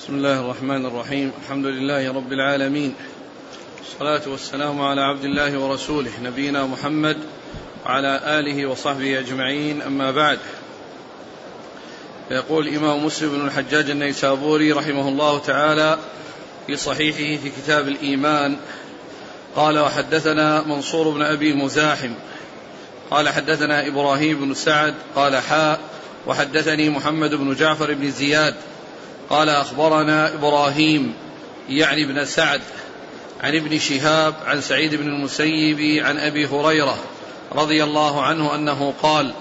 بسم الله الرحمن الرحيم. الحمد لله رب العالمين. والصلاة والسلام على عبد الله ورسوله نبينا محمد وعلى آله وصحبه أجمعين. أما بعد يقول الإمام مسلم بن الحجاج النيسابوري رحمه الله تعالى في صحيحه في كتاب الإيمان قال وحدثنا منصور بن أبي مزاحم قال حدثنا إبراهيم بن سعد قال حاء وحدثني محمد بن جعفر بن زياد قال أخبرنا إبراهيم يعني بن سعد عن ابن شهاب عن سعيد بن المسيب عن أبي هريرة رضي الله عنه أنه قال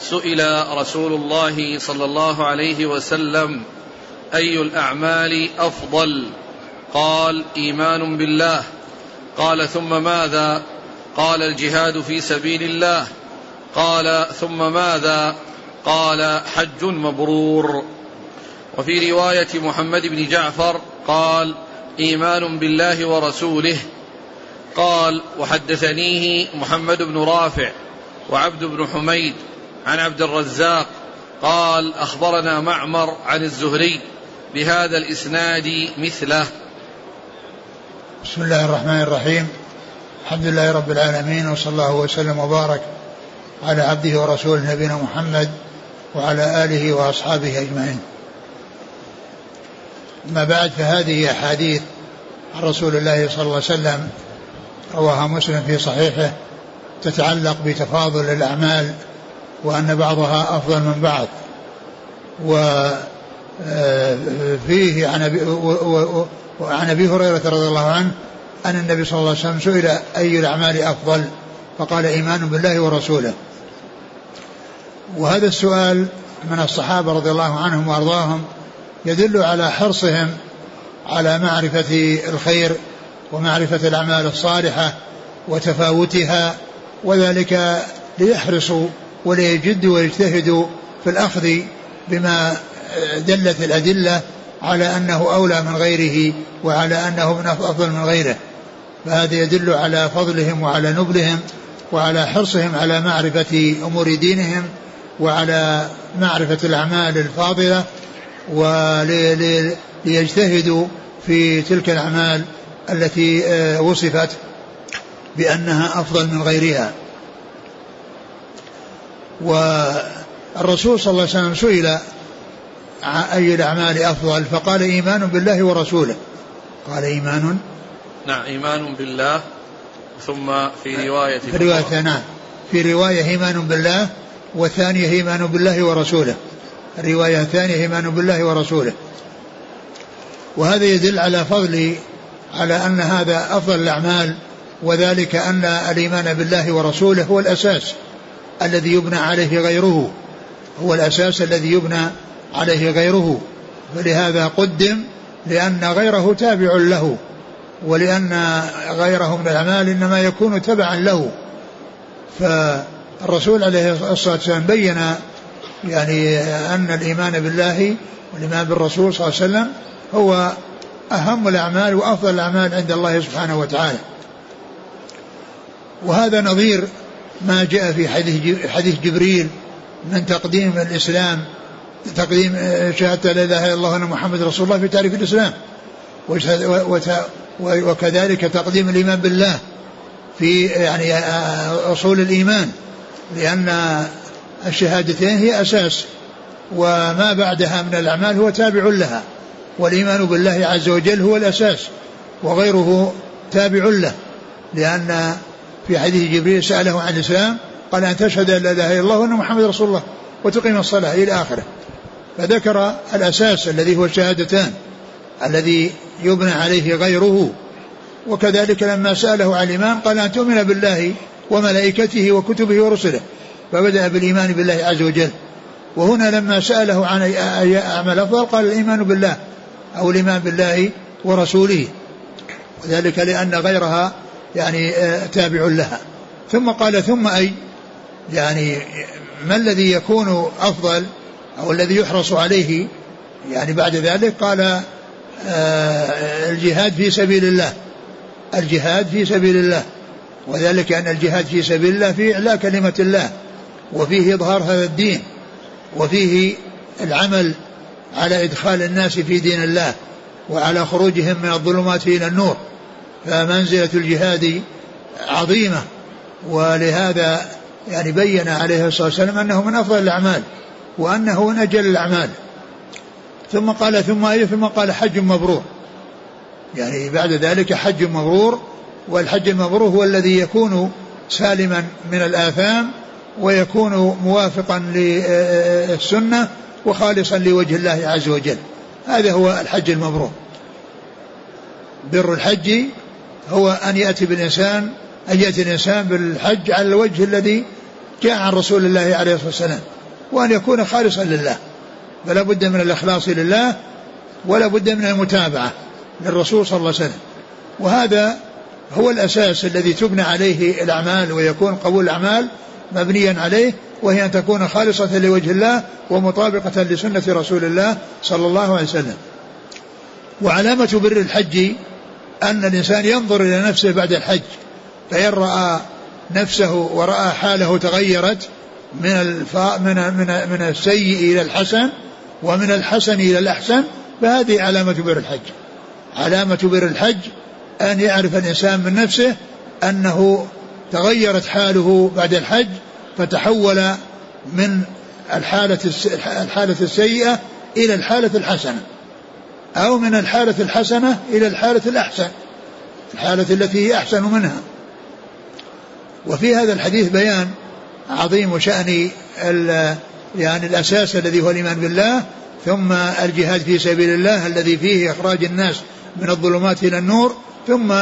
سئل رسول الله صلى الله عليه وسلم أي الأعمال أفضل؟ قال إيمان بالله. قال ثم ماذا؟ قال الجهاد في سبيل الله. قال ثم ماذا؟ قال حج مبرور. وفي رواية محمد بن جعفر قال إيمان بالله ورسوله. قال وحدثنيه محمد بن رافع وعبد بن حميد عن عبد الرزاق. قال أخبرنا معمر عن الزهري بهذا الإسناد مثله. بسم الله الرحمن الرحيم. الحمد لله رب العالمين وصلى الله وسلم وبارك على عبده ورسوله نبينا محمد وعلى آله وأصحابه أجمعين. أما بعد فهذه أحاديث عن رسول الله صلى الله عليه وسلم رواها مسلم في صحيحه تتعلق بتفاضل الأعمال وأن بعضها أفضل من بعض. وفيه عن أبي وعن أبي هريرة رضي الله عنه أن النبي صلى الله عليه وسلم سئل أي الأعمال أفضل؟ فقال إيمان بالله ورسوله. وهذا السؤال من الصحابة رضي الله عنهم وأرضاهم يدل على حرصهم على معرفة الخير ومعرفة الأعمال الصالحة وتفاوتها وذلك ليحرصوا وليجدوا ويجتهدوا في الأخذ بما دلت الأدلة على أنه أولى من غيره وعلى أنه من أفضل من غيره. فهذا يدل على فضلهم وعلى نبلهم وعلى حرصهم على معرفة أمور دينهم وعلى معرفة الأعمال الفاضلة وليجتهدوا في تلك الأعمال التي وصفت بأنها أفضل من غيرها. والرسول صلى الله عليه وسلم سئل أي الأعمال أفضل فقال إيمان بالله ورسوله. قال إيمان نعم إيمان بالله ثم في رواية في رواية نعم. في رواية إيمان بالله والثانية إيمان بالله ورسوله. الرواية الثانية إيمان بالله ورسوله. وهذا يدل على فضل على أن هذا أفضل الأعمال وذلك أن الإيمان بالله ورسوله هو الأساس الذي يبنى عليه غيره. هو الأساس الذي يبنى عليه غيره. فلهذا قدم لأن غيره تابع له ولأن غيره من الأعمال إنما يكون تبعا له. فالرسول عليه الصلاة والسلام بين يعني أن الإيمان بالله والإيمان بالرسول صلى الله عليه وسلم هو أهم الأعمال وأفضل الأعمال عند الله سبحانه وتعالى. وهذا نظير ما جاء في حديث حديث جبريل من تقديم الإسلام تقديم شهادة لا إله إلا الله محمد رسول الله في تعريف الإسلام. وكذلك تقديم الإيمان بالله في يعني أصول الإيمان. لأن الشهادتين هي أساس وما بعدها من الأعمال هو تابع لها والإيمان بالله عز وجل هو الأساس وغيره تابع له لأن في حديث جبريل سأله عن الإسلام قال أن تشهد أن لا إله إلا الله وأن محمد رسول الله وتقيم الصلاة إلى آخره. فذكر الأساس الذي هو الشهادتان الذي يبنى عليه غيره وكذلك لما سأله عن الإيمان قال أن تؤمن بالله وملائكته وكتبه ورسله. فبدأ بالإيمان بالله عز وجل. وهنا لما سأله عن أي أعمال أفضل قال الإيمان بالله أو الإيمان بالله ورسوله. وذلك لأن غيرها يعني تابع لها. ثم قال ثم أي؟ يعني ما الذي يكون أفضل أو الذي يحرص عليه؟ يعني بعد ذلك قال الجهاد في سبيل الله. الجهاد في سبيل الله. وذلك أن الجهاد في سبيل الله في إعلاء كلمة الله. وفيه إظهار هذا الدين وفيه العمل على إدخال الناس في دين الله وعلى خروجهم من الظلمات إلى النور. فمنزلة الجهاد عظيمة ولهذا يعني بين عليه الصلاة والسلام أنه من أفضل الأعمال وأنه من أجل الأعمال. ثم قال ثم ثم قال حج مبرور. يعني بعد ذلك حج مبرور والحج المبرور هو الذي يكون سالما من الآثام ويكون موافقا للسنة وخالصا لوجه الله عز وجل. هذا هو الحج المبرور. بر الحج هو أن يأتي بالإنسان أن يأتي الإنسان بالحج على الوجه الذي جاء عن رسول الله عليه الصلاة والسلام وأن يكون خالصا لله. فلا بد من الإخلاص لله ولا بد من المتابعة للرسول صلى الله عليه وسلم. وهذا هو الأساس الذي تبنى عليه الأعمال ويكون قبول الأعمال مبنيا عليه وهي أن تكون خالصة لوجه الله ومطابقة لسنة رسول الله صلى الله عليه وسلم. وعلامة بر الحج أن الإنسان ينظر إلى نفسه بعد الحج فإن رأى نفسه ورأى حاله تغيرت من الف... من من من السيء إلى الحسن ومن الحسن إلى الأحسن فهذه علامة بر الحج. علامة بر الحج أن يعرف الإنسان من نفسه أنه تغيرت حاله بعد الحج فتحول من الحالة الحالة السيئة إلى الحالة الحسنة أو من الحالة الحسنة إلى الحالة الأحسن الحالة التي هي أحسن منها. وفي هذا الحديث بيان عظيم شأن يعني الأساس الذي هو الإيمان بالله ثم الجهاد في سبيل الله الذي فيه إخراج الناس من الظلمات إلى النور ثم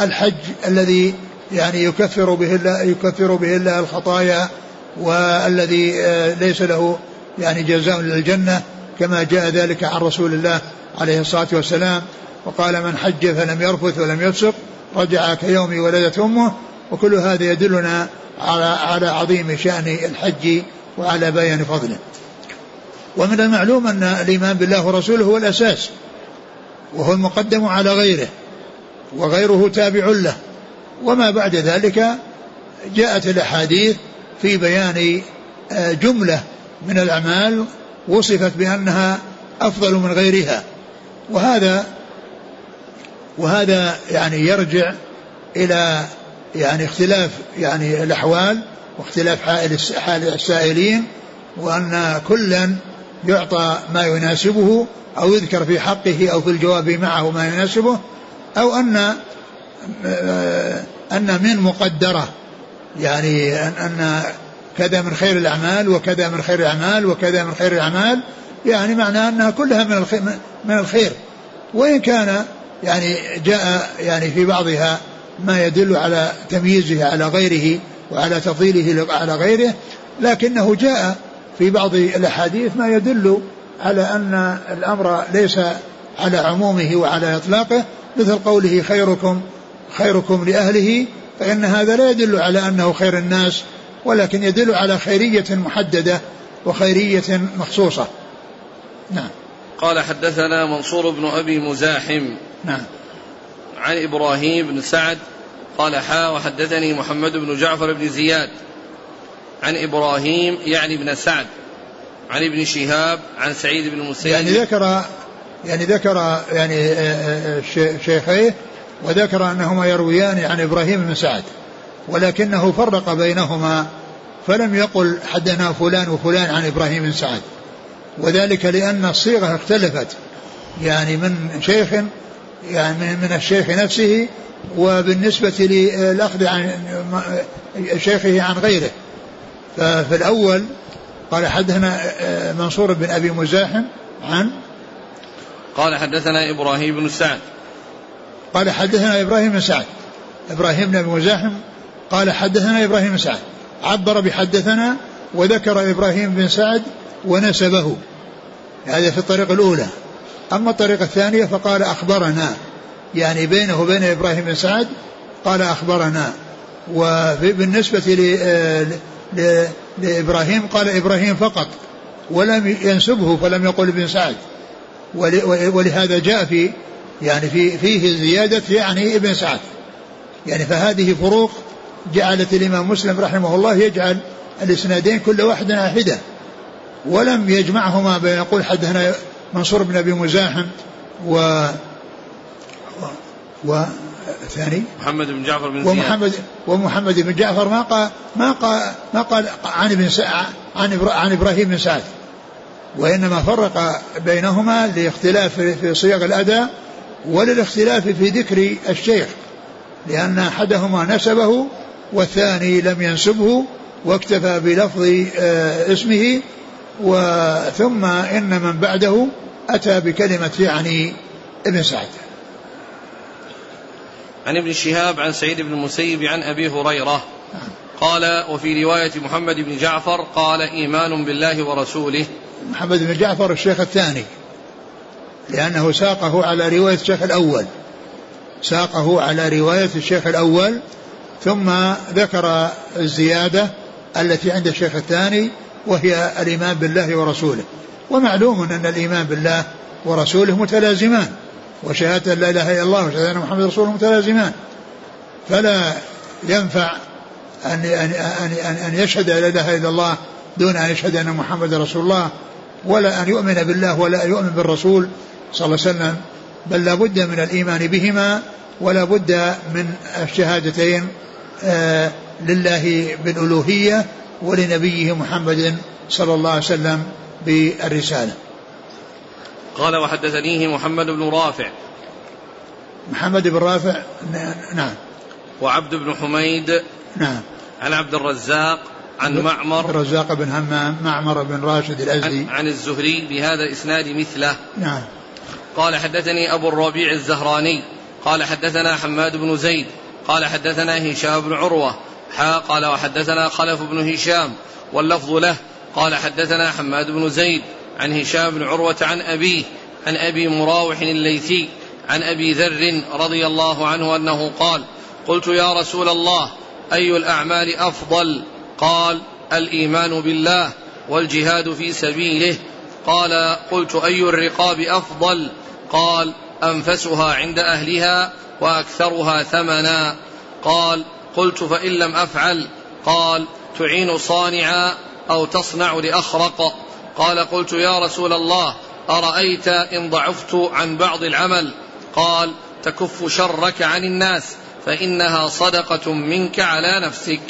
الحج الذي يعني يكفر به الله يكفر به الله الخطايا والذي آه، ليس له يعني جزاء للجنة كما جاء ذلك عن رسول الله عليه الصلاة والسلام. وقال من حج فلم يرفث ولم يفسق رجع كيوم ولدت أمه. وكل هذا يدلنا على على عظيم شأن الحج وعلى بيان فضله. ومن المعلوم أن الإيمان بالله ورسوله هو الأساس وهو المقدم على غيره وغيره تابع له. وما بعد ذلك جاءت الأحاديث في بيان آه، جملة من الأعمال وصفت بأنها أفضل من غيرها. وهذا وهذا يعني يرجع إلى يعني اختلاف يعني الأحوال واختلاف حال السائلين وأن كلا يعطى ما يناسبه أو يذكر في حقه أو في الجواب معه ما يناسبه أو أن أن من مقدرة. يعني أن كذا من خير الأعمال وكذا من خير الأعمال وكذا من خير الأعمال. يعني معناه أنها كلها من الخير من الخير. وإن كان يعني جاء يعني في بعضها ما يدل على تمييزه على غيره وعلى تفضيله على غيره لكنه جاء في بعض الأحاديث ما يدل على أن الأمر ليس على عمومه وعلى إطلاقه مثل قوله خيركم خيركم لأهله فإن هذا لا يدل على أنه خير الناس ولكن يدل على خيرية محددة وخيرية مخصوصة. نعم. قال حدثنا منصور بن أبي مزاحم. نعم. عن إبراهيم بن سعد قال حا وحدثني محمد بن جعفر بن زياد. عن إبراهيم يعني بن سعد. عن ابن شهاب عن سعيد بن المسيب يعني ذكر يعني ذكر يعني آه، آه، شيخيه وذكر أنهما يرويان عن إبراهيم بن سعد ولكنه فرق بينهما فلم يقل حدنا فلان وفلان عن إبراهيم بن سعد. وذلك لأن الصيغة اختلفت يعني من شيخ يعني من الشيخ نفسه وبالنسبة للأخذ عن شيخه عن غيره. ففي الأول قال حدثنا آه، منصور بن أبي مزاحم عن قال حدثنا إبراهيم بن سعد. قال حدثنا إبراهيم بن سعد. إبراهيم بن مزاحم قال حدثنا إبراهيم بن سعد. عبر بحدثنا وذكر إبراهيم بن سعد ونسبه. هذا في الطريقة الأولى. أما الطريقة الثانية فقال أخبرنا. يعني بينه وبين إبراهيم بن سعد قال أخبرنا. وبالنسبة لإبراهيم قال إبراهيم فقط. ولم ينسبه فلم يقل ابن سعد. ولهذا جاء في يعني في فيه زيادة يعني ابن سعد. يعني فهذه فروق جعلت الإمام مسلم رحمه الله يجعل الإسنادين كل واحد على حدة ولم يجمعهما بين يقول حدثنا منصور بن أبي مزاحم و و الثاني محمد بن جعفر بن زياد. ومحمد ومحمد بن جعفر ما قال ما قال ما قال عن ابن عن عن إبراهيم بن سعد وإنما فرق بينهما لاختلاف في صيغ الأداء وللاختلاف في ذكر الشيخ لأن أحدهما نسبه والثاني لم ينسبه واكتفى بلفظ آه، اسمه وثم إن من بعده أتى بكلمة يعني ابن سعد. عن ابن شهاب عن سعيد بن المسيب عن أبي هريرة قال وفي رواية محمد بن جعفر قال إيمان بالله ورسوله. محمد بن جعفر الشيخ الثاني. لأنه ساقه على رواية الشيخ الأول. ساقه على رواية الشيخ الأول ثم ذكر الزيادة التي عند الشيخ الثاني وهي الإيمان بالله ورسوله. ومعلوم أن الإيمان بالله ورسوله متلازمان وشهادة لا إله إلا الله وشهادة أن محمد رسول متلازمان. فلا ينفع أن أن أن أن يشهد لا إله إلا الله دون أن يشهد أن محمد رسول الله ولا أن يؤمن بالله ولا أن يؤمن بالرسول. صلى الله عليه وسلم بل لا بد من الإيمان بهما ولا بد من الشهادتين آه لله بالألوهية ولنبيه محمد صلى الله عليه وسلم بالرسالة. قال وحدثنيه محمد بن رافع. محمد بن رافع نعم. وعبد بن حميد. نعم. عن عبد الرزاق عن معمر. عبد الرزاق بن همام معمر بن راشد الأزدي. عن, عن الزهري بهذا الإسناد مثله. نعم. قال حدثني أبو الربيع الزهراني قال حدثنا حماد بن زيد قال حدثنا هشام بن عروة حا قال وحدثنا خلف بن هشام واللفظ له قال حدثنا حماد بن زيد عن هشام بن عروة عن أبيه عن أبي مراوح الليثي عن أبي ذر رضي الله عنه أنه قال قلت يا رسول الله أي الأعمال أفضل؟ قال الإيمان بالله والجهاد في سبيله. قال قلت أي الرقاب أفضل؟ قال أنفسها عند أهلها وأكثرها ثمنا. قال قلت فإن لم أفعل. قال تعين صانعا أو تصنع لأخرق. قال قلت يا رسول الله أرأيت إن ضعفت عن بعض العمل؟ قال تكف شرك عن الناس فإنها صدقة منك على نفسك.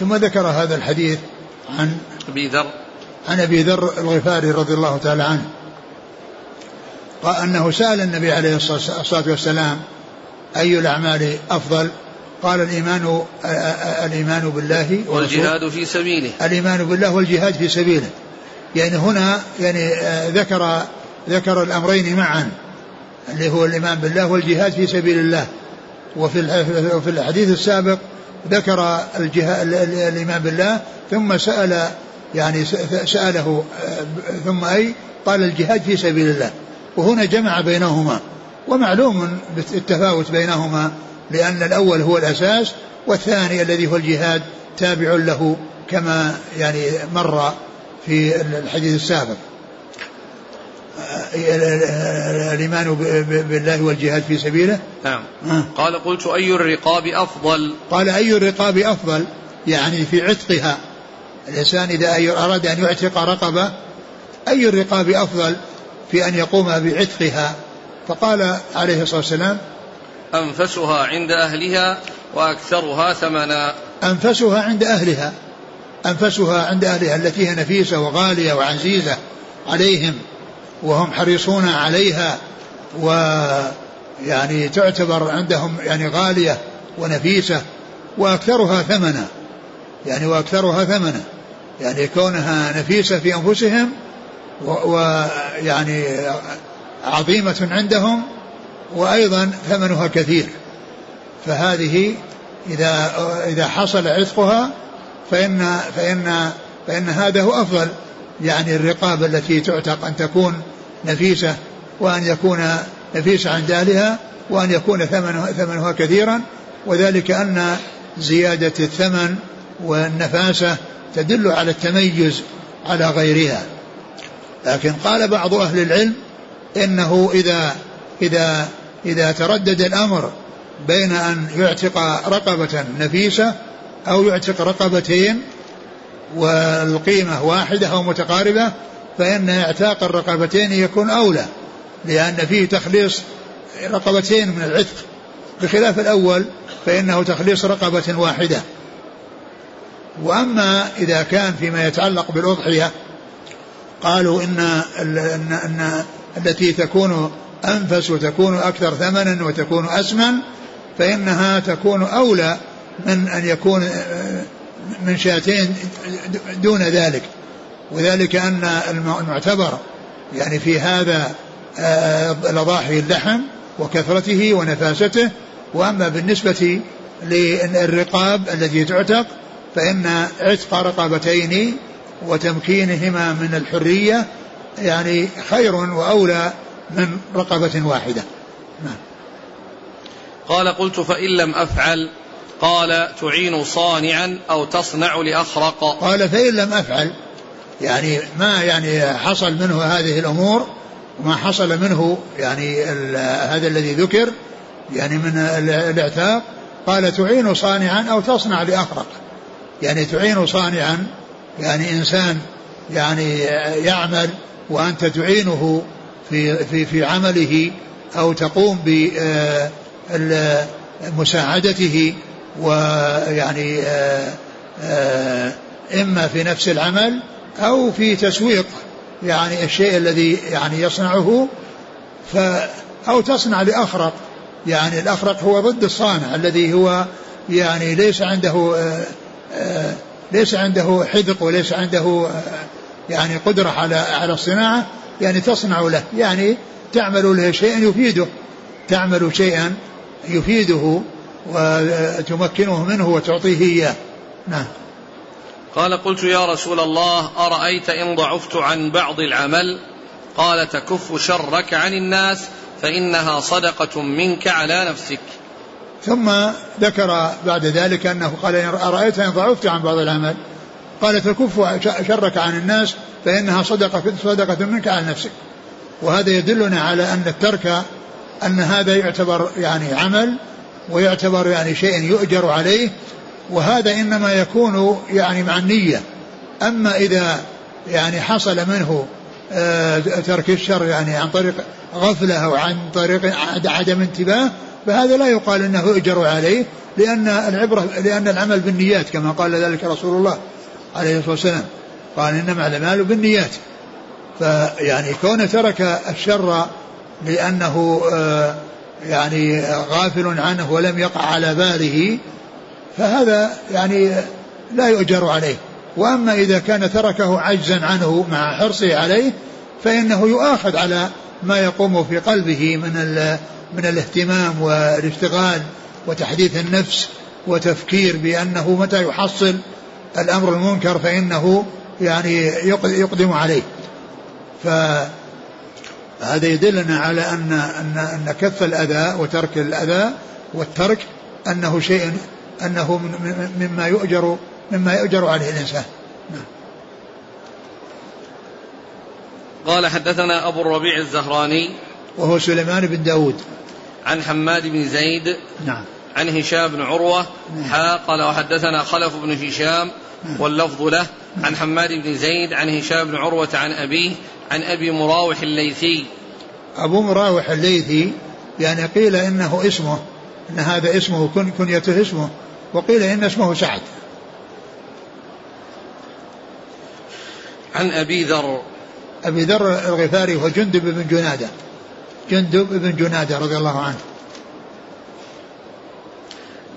ثم ذكر هذا الحديث عن أبي ذر. عن أبي ذر الغفاري رضي الله تعالى عنه. قال أنه سأل النبي عليه الصلاة والسلام أي الأعمال أفضل؟ قال الإيمان الإيمان بالله والجهاد في سبيله. الإيمان بالله والجهاد في سبيله. يعني هنا يعني ذكر ذكر الأمرين معا اللي هو الإيمان بالله والجهاد في سبيل الله. وفي في الحديث السابق ذكر الجهاد الإيمان بالله ثم سأل يعني سأله ثم أي؟ قال الجهاد في سبيل الله. وهنا جمع بينهما. ومعلوم التفاوت بينهما لأن الأول هو الأساس والثاني الذي هو الجهاد تابع له كما يعني مر في الحديث السابق. الإيمان بالله والجهاد في سبيله؟ نعم. آه. قال قلت أي الرقاب أفضل؟ قال أي الرقاب أفضل؟ يعني في عتقها. الإنسان إذا أراد أن يعتق رقبة أي الرقاب أفضل؟ في أن يقوم بعتقها. فقال عليه الصلاة والسلام أنفسها عند أهلها وأكثرها ثمنا. أنفسها عند أهلها. أنفسها عند أهلها التي هي نفيسة وغالية وعزيزة عليهم وهم حريصون عليها ويعني تعتبر عندهم يعني غالية ونفيسة وأكثرها ثمنا. يعني وأكثرها ثمنا. يعني كونها نفيسة في أنفسهم ويعني عظيمة عندهم وأيضا ثمنها كثير. فهذه إذا إذا حصل عتقها فإن فإن فإن هذا هو أفضل. يعني الرقاب التي تعتق أن تكون نفيسة وأن يكون نفيسة عند أهلها وأن يكون ثمنها, ثمنها كثيرا وذلك أن زيادة الثمن والنفاسة تدل على التميز على غيرها. لكن قال بعض أهل العلم إنه إذا إذا إذا تردد الأمر بين أن يعتق رقبة نفيسة أو يعتق رقبتين والقيمة واحدة أو متقاربة فإن اعتاق الرقبتين يكون أولى لأن فيه تخليص رقبتين من العتق. بخلاف الأول فإنه تخليص رقبة واحدة. وأما إذا كان فيما يتعلق بالأضحية قالوا إن, إن, إن التي تكون أنفس وتكون أكثر ثمنا وتكون أسمن فإنها تكون أولى من أن يكون من شاتين دون ذلك. وذلك أن المعتبر يعني في هذا آه، الأضاحي اللحم وكثرته ونفاسته. وأما بالنسبة للرقاب التي تعتق فإن عتق رقبتين وتمكينهما من الحرية يعني خير وأولى من رقبة واحدة. نعم. قال قلت فإن لم أفعل قال تعين صانعا أو تصنع لأخرق. قال فإن لم أفعل يعني ما يعني حصل منه هذه الأمور وما حصل منه يعني هذا الذي ذكر يعني من الإعتاق قال تعين صانعا أو تصنع لأخرق. يعني تعين صانعا يعني إنسان يعني يعمل وأنت تعينه في في في عمله أو تقوم بمساعدته ويعني إما في نفس العمل أو في تسويق يعني الشيء الذي يعني يصنعه ف أو تصنع لأخرق. يعني الأخرق هو ضد الصانع الذي هو يعني ليس عنده ليس عنده حذق وليس عنده يعني قدرة على على الصناعة يعني تصنع له يعني تعمل له شيئا يفيده تعمل شيئا يفيده وتمكنه منه وتعطيه إياه. نعم. قال قلت يا رسول الله أرأيت إن ضعفت عن بعض العمل؟ قال تكف شرك عن الناس فإنها صدقة منك على نفسك. ثم ذكر بعد ذلك أنه قال أرأيت إن ضعفت عن بعض العمل. قال تكف شرك عن الناس فإنها صدقة صدقة منك على نفسك. وهذا يدلنا على أن الترك أن هذا يعتبر يعني عمل ويعتبر يعني شيء يؤجر عليه وهذا إنما يكون يعني مع النية. أما إذا يعني حصل منه آه، ترك الشر يعني عن طريق غفلة أو عن طريق عدم انتباه فهذا لا يقال إنه يؤجر عليه لأن العبرة لأن العمل بالنيات كما قال ذلك رسول الله عليه الصلاة والسلام. قال إنما الأعمال بالنيات. فيعني كونه ترك الشر لأنه آه، يعني غافل عنه ولم يقع على باله فهذا يعني لا يؤجر عليه. وأما إذا كان تركه عجزا عنه مع حرصه عليه فإنه يؤاخذ على ما يقوم في قلبه من من الاهتمام والاشتغال وتحديث النفس وتفكير بأنه متى يحصل الأمر المنكر فإنه يعني يقدم عليه. فهذا يدلنا على أن أن أن كف الأذى وترك الأذى والترك أنه شيء أنه مما يؤجر مما يؤجر عليه الإنسان. نعم. قال حدثنا أبو الربيع الزهراني وهو سليمان بن داود. عن حماد بن زيد نعم عن هشام بن عروة نعم. حا قال وحدثنا خلف بن هشام نعم. واللفظ له نعم. عن حماد بن زيد عن هشام بن عروة عن أبيه عن أبي مراوح الليثي أبو مراوح الليثي يعني قيل إنه اسمه إن هذا اسمه كن كنيته اسمه وقيل إن اسمه سعد عن أبي ذر أبي ذر الغفاري هو جندب بن جنادة جندب بن جنادة رضي الله عنه.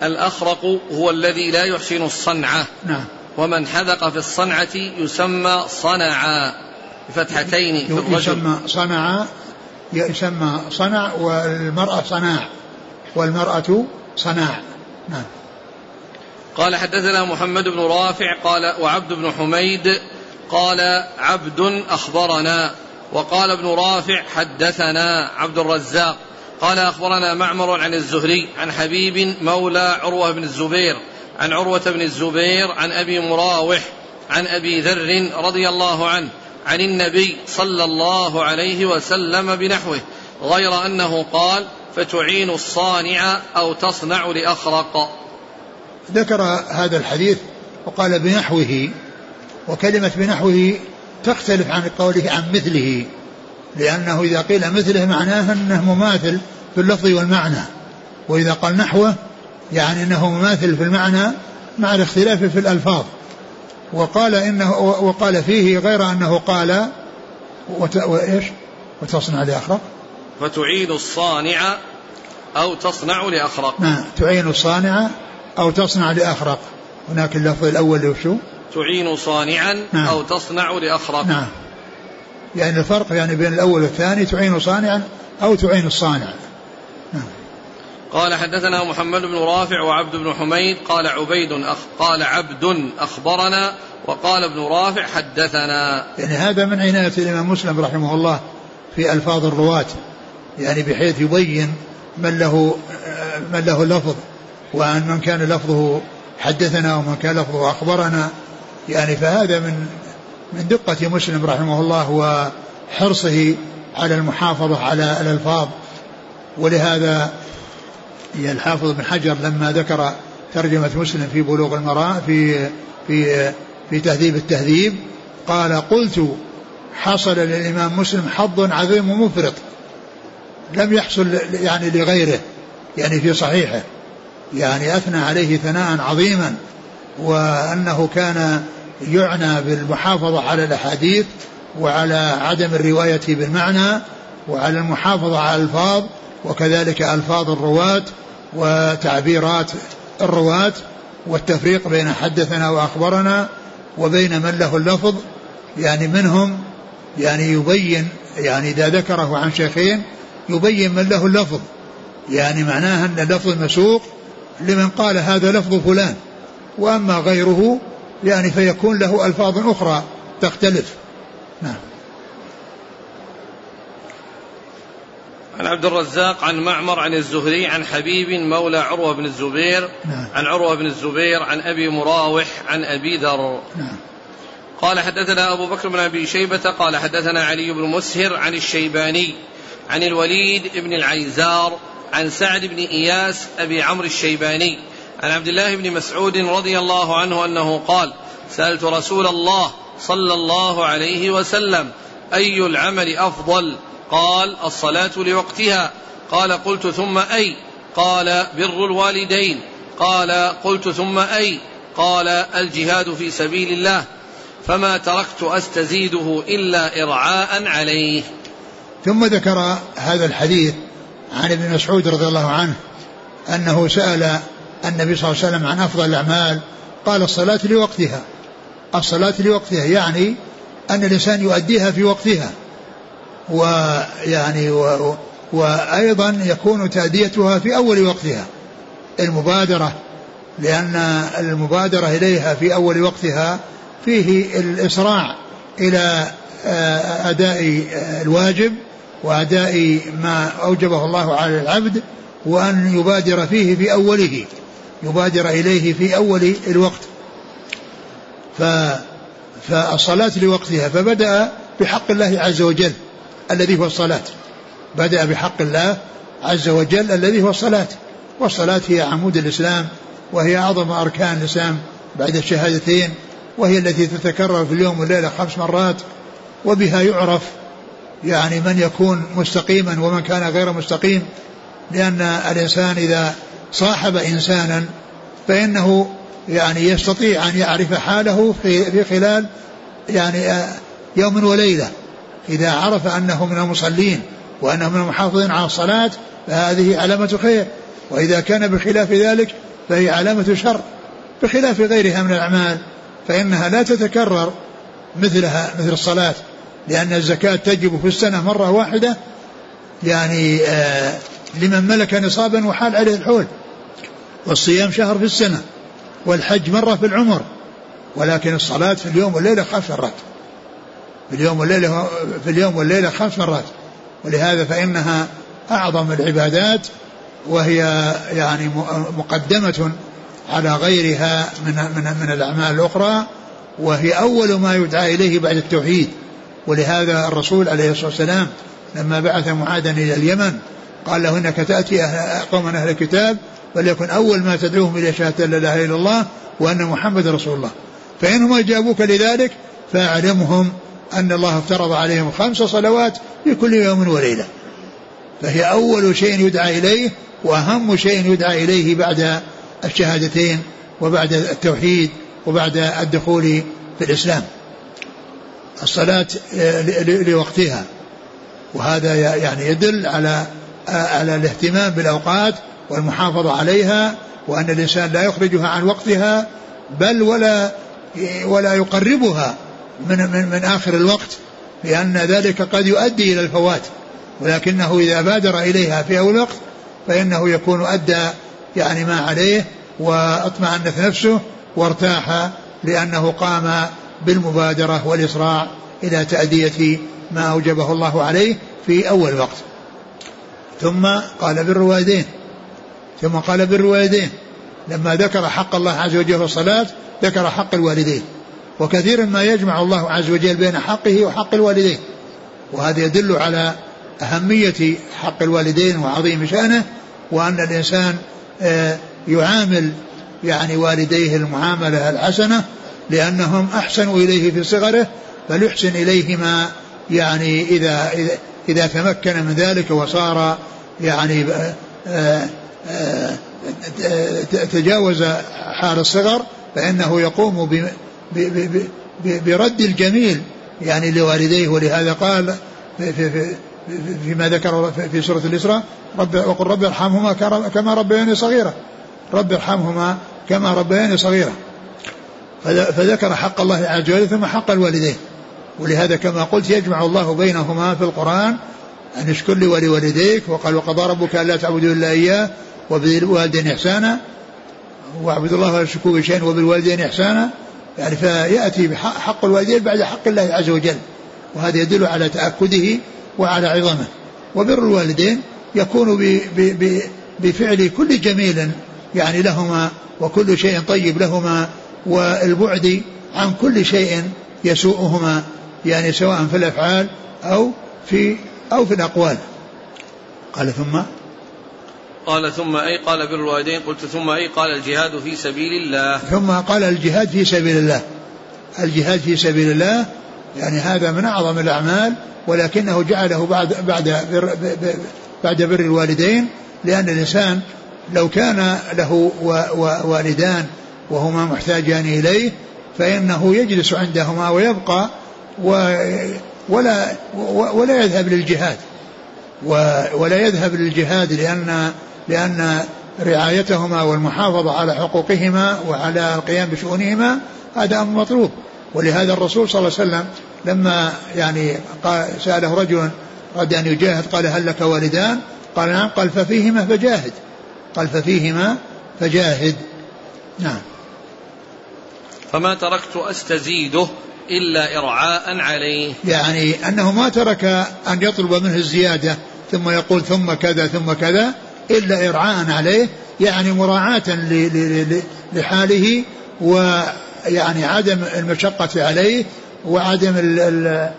الأخرق هو الذي لا يحسن الصنعة. نعم. ومن حذق في الصنعة يسمى صنعا بفتحتين في الرجل. يسمى صنعا يسمى صنع والمرأة صناع. والمرأة صناع. نعم. قال حدثنا محمد بن رافع قال وعبد بن حميد قال عبد أخبرنا. وقال ابن رافع حدثنا عبد الرزاق قال أخبرنا معمر عن الزهري عن حبيب مولى عروة بن الزبير عن عروة بن الزبير عن أبي مراوح عن أبي ذر رضي الله عنه عن النبي صلى الله عليه وسلم بنحوه غير أنه قال فتعين الصانع أو تصنع لأخرق. ذكر هذا الحديث وقال بنحوه وكلمة بنحوه تختلف عن قوله عن مثله لأنه إذا قيل مثله معناه أنه مماثل في اللفظ والمعنى. وإذا قال نحوه يعني أنه مماثل في المعنى مع الاختلاف في الألفاظ. وقال إنه وقال فيه غير أنه قال وت... وإيش؟ وتصنع لأخرق. فتعين الصانع أو تصنع لأخرق. نعم تعين الصانع أو تصنع لأخرق. هناك اللفظ الأول وشو تعين صانعا نعم. أو تصنع لأخرق. نعم. يعني الفرق يعني بين الأول والثاني تعين صانعا أو تعين الصانع. نعم. قال حدثنا محمد بن رافع وعبد بن حميد قال عبيد أخ قال عبد أخبرنا وقال ابن رافع حدثنا. يعني هذا من عناية الإمام مسلم رحمه الله في ألفاظ الرواة. يعني بحيث يبين من له من له لفظ وأن من كان لفظه حدثنا ومن كان لفظه أخبرنا. يعني فهذا من من دقة مسلم رحمه الله وحرصه على المحافظة على الألفاظ. ولهذا الحافظ بن حجر لما ذكر ترجمة مسلم في بلوغ المراء في في في تهذيب التهذيب قال قلت حصل للإمام مسلم حظ عظيم ومفرط. لم يحصل يعني لغيره يعني في صحيحه. يعني أثنى عليه ثناء عظيما وأنه كان يعنى بالمحافظة على الأحاديث وعلى عدم الرواية بالمعنى وعلى المحافظة على الألفاظ وكذلك ألفاظ الرواة وتعبيرات الرواة والتفريق بين حدثنا وأخبرنا وبين من له اللفظ يعني منهم يعني يبين يعني إذا ذكره عن شيخين يبين من له اللفظ يعني معناها أن اللفظ مسوق لمن قال هذا لفظ فلان وأما غيره يعني فيكون له ألفاظ أخرى تختلف نعم عن عبد الرزاق عن معمر عن الزهري عن حبيب مولى عروة بن الزبير نعم. عن عروة بن الزبير عن أبي مراوح عن أبي ذر نعم. قال حدثنا أبو بكر بن أبي شيبة قال حدثنا علي بن مسهر عن الشيباني عن الوليد بن العيزار عن سعد بن إياس أبي عمرو الشيباني عن عبد الله بن مسعود رضي الله عنه أنه قال سألت رسول الله صلى الله عليه وسلم أي العمل أفضل؟ قال الصلاة لوقتها. قال قلت ثم أي؟ قال بر الوالدين. قال قلت ثم أي؟ قال الجهاد في سبيل الله. فما تركت أستزيده إلا إرعاء عليه. ثم ذكر هذا الحديث عن ابن مسعود رضي الله عنه أنه سأل النبي صلى الله عليه وسلم عن أفضل الأعمال قال الصلاة لوقتها. الصلاة لوقتها يعني أن الإنسان يؤديها في وقتها. ويعني و وأيضا يكون تأديتها في أول وقتها. المبادرة لأن المبادرة إليها في أول وقتها فيه الإسراع إلى آه، أداء الواجب وأداء ما أوجبه الله على العبد وأن يبادر فيه في أوله. يبادر إليه في أول الوقت. ف فالصلاة لوقتها فبدأ بحق الله عز وجل الذي هو الصلاة. بدأ بحق الله عز وجل الذي هو الصلاة. والصلاة هي عمود الإسلام وهي أعظم أركان الإسلام بعد الشهادتين وهي التي تتكرر في اليوم والليلة خمس مرات وبها يعرف يعني من يكون مستقيما ومن كان غير مستقيم لأن الإنسان إذا صاحب إنسانا فإنه يعني يستطيع أن يعرف حاله في, خلال يعني آه، يوم وليلة. إذا عرف أنه من المصلين وأنه من المحافظين على الصلاة فهذه علامة خير. وإذا كان بخلاف ذلك فهي علامة شر. بخلاف غيرها من الأعمال فإنها لا تتكرر مثلها مثل الصلاة. لأن الزكاة تجب في السنة مرة واحدة يعني آه لمن ملك نصابا وحال عليه الحول. والصيام شهر في السنة والحج مرة في العمر ولكن الصلاة في اليوم والليلة خمس مرات. في اليوم والليلة في اليوم والليلة خمس مرات. ولهذا فإنها أعظم العبادات وهي يعني مقدمة على غيرها من من من الأعمال الأخرى وهي أول ما يدعى إليه بعد التوحيد. ولهذا الرسول عليه الصلاة والسلام لما بعث معاذا إلى اليمن قال له إنك تأتي قوما أهل الكتاب وليكن أول ما تدعوهم إلى شهادة لا إله إلا الله وأن محمد رسول الله. فإنهم أجابوك لذلك فأعلمهم أن الله افترض عليهم خمس صلوات في كل يوم وليلة. فهي أول شيء يدعى إليه وأهم شيء يدعى إليه بعد الشهادتين وبعد التوحيد وبعد الدخول في الإسلام. الصلاة لوقتها. وهذا يعني يدل على على الاهتمام بالأوقات والمحافظة عليها وأن الإنسان لا يخرجها عن وقتها بل ولا ولا يقربها من من, من آخر الوقت لأن ذلك قد يؤدي إلى الفوات. ولكنه إذا بادر إليها في أول وقت فإنه يكون أدى يعني ما عليه وأطمأنت نفسه وارتاح لأنه قام بالمبادرة والإسراع إلى تأدية ما أوجبه الله عليه في أول وقت. ثم قال بر الوالدين ثم قال بر الوالدين لما ذكر حق الله عز وجل في الصلاة ذكر حق الوالدين. وكثيرا ما يجمع الله عز وجل بين حقه وحق الوالدين. وهذا يدل على أهمية حق الوالدين وعظيم شأنه وأن الإنسان آه، يعامل يعني والديه المعاملة الحسنة لأنهم أحسنوا إليه في صغره فليحسن إليهما يعني إذا إذا تمكن من ذلك وصار يعني آه، آه، تجاوز حال الصغر فإنه يقوم برد الجميل يعني لوالديه ولهذا قال في في فيما ذكر في سورة الإسراء رب وقل رب ارحمهما كما ربياني صغيرة. رب ارحمهما كما ربياني صغيرة. فذكر حق الله عز وجل ثم حق الوالدين. ولهذا كما قلت يجمع الله بينهما في القرآن أن اشكر لي ولوالديك. وقال وقضى ربك ألا تعبدوا إلا إياه وبالوالدين إحسانا. واعبدوا الله ولا تشركوا بشيء وبالوالدين إحسانا. يعني فيأتي بحق الوالدين بعد حق الله عز وجل. وهذا يدل على تأكده وعلى عظمه. وبر الوالدين يكون بفعل كل جميل يعني لهما وكل شيء طيب لهما. والبعد عن كل شيء يسوءهما. يعني سواء في الأفعال أو في أو في الأقوال. قال ثم قال ثم أي قال بر الوالدين قلت ثم أي قال الجهاد في سبيل الله. ثم قال الجهاد في سبيل الله. الجهاد في سبيل الله يعني هذا من أعظم الأعمال ولكنه جعله بعد بعد بر بعد بر الوالدين لأن الإنسان لو كان له والدان وهما محتاجان إليه فإنه يجلس عندهما ويبقى ولا ولا يذهب للجهاد. ولا يذهب للجهاد لأن لأن رعايتهما والمحافظة على حقوقهما وعلى القيام بشؤونهما هذا أمر مطلوب. ولهذا الرسول صلى الله عليه وسلم لما يعني سأله رجل أراد أن يجاهد؟ قال هل لك والدان؟ قال نعم. قال ففيهما فجاهد. قال ففيهما فجاهد. نعم. فما تركت أستزيده إلا إرعاء عليه. يعني أنه ما ترك أن يطلب منه الزيادة ثم يقول ثم كذا ثم كذا إلا إرعاء عليه يعني مراعاة لحاله ويعني عدم المشقة عليه وعدم ال ال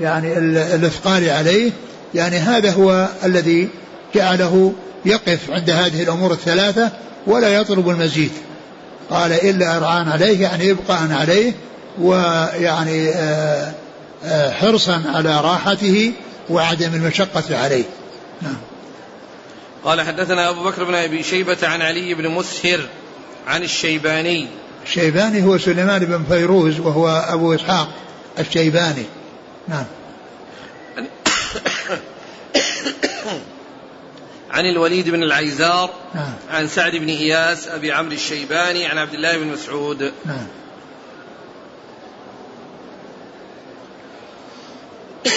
يعني الإثقال عليه. يعني هذا هو الذي جعله يقف عند هذه الأمور الثلاثة ولا يطلب المزيد. قال إلا ارعان عليه يعني ابقاء عليه ويعني آه، آه، حرصا على راحته وعدم المشقة عليه. نعم. قال حدثنا أبو بكر بن أبي شيبة عن علي بن مسهر عن الشيباني. الشيباني هو سليمان بن فيروز وهو أبو إسحاق الشيباني. نعم. عن الوليد بن العيزار نعم. عن سعد بن إياس أبي عمرو الشيباني عن عبد الله بن مسعود. نعم.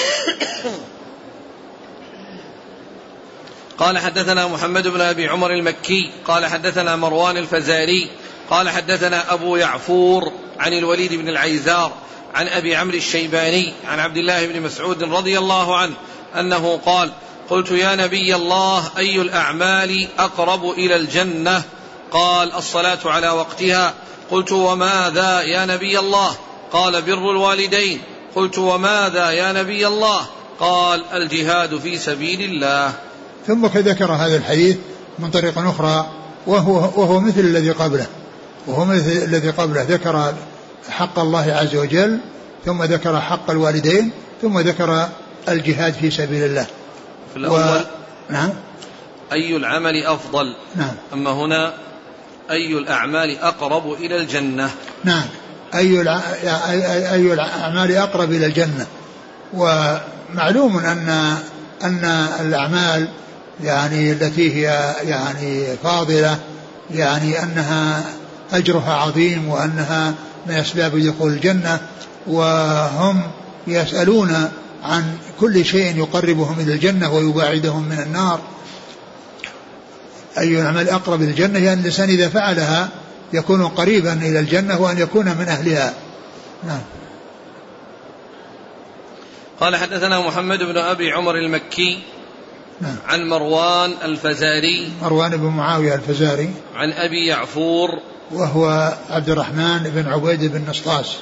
قال حدثنا محمد بن أبي عمر المكي قال حدثنا مروان الفزاري قال حدثنا أبو يعفور عن الوليد بن العيزار عن أبي عمرو الشيباني عن عبد الله بن مسعود رضي الله عنه أنه قال قلت يا نبي الله أي الأعمال أقرب إلى الجنة؟ قال الصلاة على وقتها. قلت وماذا يا نبي الله؟ قال بر الوالدين. قلت وماذا يا نبي الله؟ قال الجهاد في سبيل الله. ثم ذكر هذا الحديث من طريق أخرى وهو وهو مثل الذي قبله وهو مثل الذي قبله. ذكر حق الله عز وجل ثم ذكر حق الوالدين ثم ذكر الجهاد في سبيل الله. في الأول و... نعم. أي العمل أفضل؟ نعم. أما هنا أي الأعمال أقرب إلى الجنة؟ نعم. أي. أي الأعمال أقرب إلى الجنة ومعلوم أن أن الأعمال يعني التي هي يعني فاضلة يعني أنها أجرها عظيم وأنها من أسباب دخول الجنة وهم يسألون عن كل شيء يقربهم إلى الجنة ويباعدهم من النار أي العمل أقرب إلى الجنة يعني الإنسان إذا فعلها يكون قريبا إلى الجنة وأن يكون من أهلها نعم قال حدثنا محمد بن أبي عمر المكي نعم. عن مروان الفزاري مروان بن معاوية الفزاري عن أبي يعفور وهو عبد الرحمن بن عبيد بن نصطاس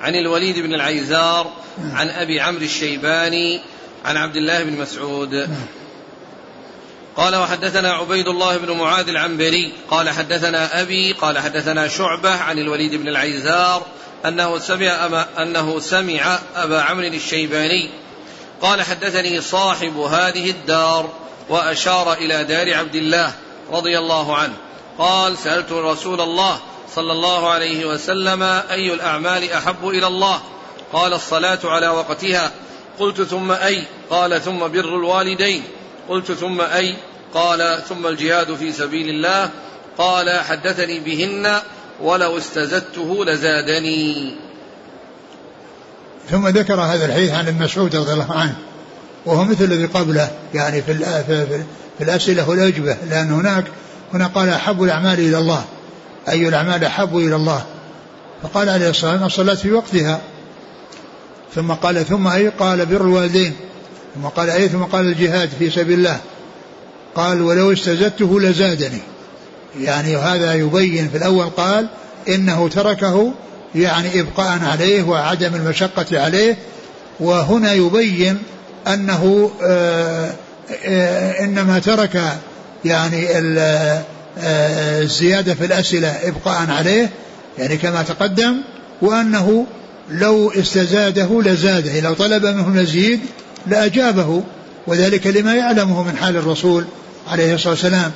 عن الوليد بن العيزار نعم. عن أبي عمرو الشيباني عن عبد الله بن مسعود نعم. قال وحدثنا عبيد الله بن معاذ العنبري قال حدثنا أبي قال حدثنا شعبة عن الوليد بن العيزار أنه سمع أما أنه سمع أبا عمرو الشيباني قال حدثني صاحب هذه الدار وأشار إلى دار عبد الله رضي الله عنه. قال سألت رسول الله صلى الله عليه وسلم أي الأعمال أحب إلى الله؟ قال الصلاة على وقتها. قلت ثم أي؟ قال ثم بر الوالدين. قلت ثم أي قال ثم الجهاد في سبيل الله قال حدثني بهن ولو استزدته لزادني. ثم ذكر هذا الحديث عن المسعود رضي الله عنه وهو مثل الذي قبله يعني في في الأسئلة والأجوبة لأن هناك هنا قال أحب الأعمال إلى الله أي الأعمال أحب إلى الله. فقال عليه الصلاة والسلام الصلاة في وقتها. ثم قال ثم أي قال بر الوالدين. ثم قال أي ثم قال الجهاد في سبيل الله. قال ولو استزدته لزادني. يعني هذا يبين في الأول قال إنه تركه يعني إبقاء عليه وعدم المشقة عليه. وهنا يبين أنه آه، آه، إنما ترك يعني آه، الزيادة في الأسئلة إبقاء عليه. يعني كما تقدم وأنه لو استزاده لزاده. لو طلب منه مزيد لأجابه وذلك لما يعلمه من حال الرسول عليه الصلاة والسلام.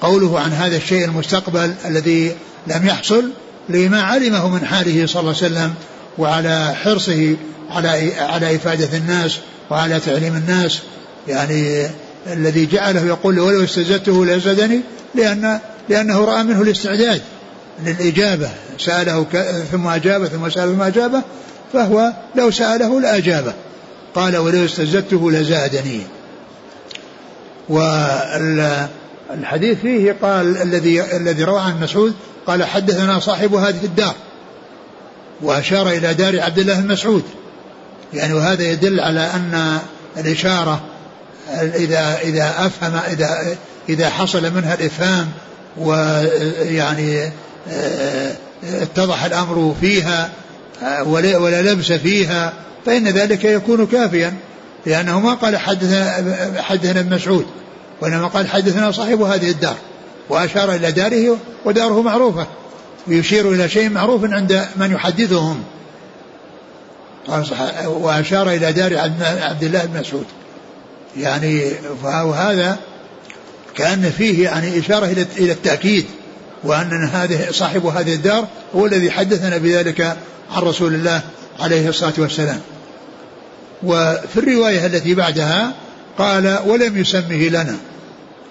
قوله عن هذا الشيء المستقبل الذي لم يحصل لما علمه من حاله صلى الله عليه وسلم وعلى حرصه على على إفادة الناس وعلى تعليم الناس. يعني الذي جعله يقول ولو استزدته لزدني لأن لأنه رأى منه الاستعداد للإجابة. سأله ثم أجابه ثم سأله ثم أجابه فهو لو سأله لأجابه. قال ولو استزدته لزادني. والحديث فيه قال الذي الذي روى عن مسعود قال حدثنا صاحب هذه الدار وأشار إلى دار عبد الله بن مسعود. يعني وهذا يدل على أن الإشارة إذا إذا أفهم إذا إذا حصل منها الإفهام ويعني آه، اتضح الأمر فيها آه، ولا لبس فيها فإن ذلك يكون كافيا لأنه ما قال حدثنا حدثنا ابن مسعود وإنما قال حدثنا صاحب هذه الدار وأشار إلى داره وداره معروفة ويشير إلى شيء معروف عند من يحدثهم. وأشار إلى دار عبد الله بن مسعود. يعني وهذا كأن فيه يعني إشارة إلى التأكيد وأن هذه صاحب هذه الدار هو الذي حدثنا بذلك عن رسول الله عليه الصلاة والسلام. وفي الرواية التي بعدها قال ولم يسمه لنا.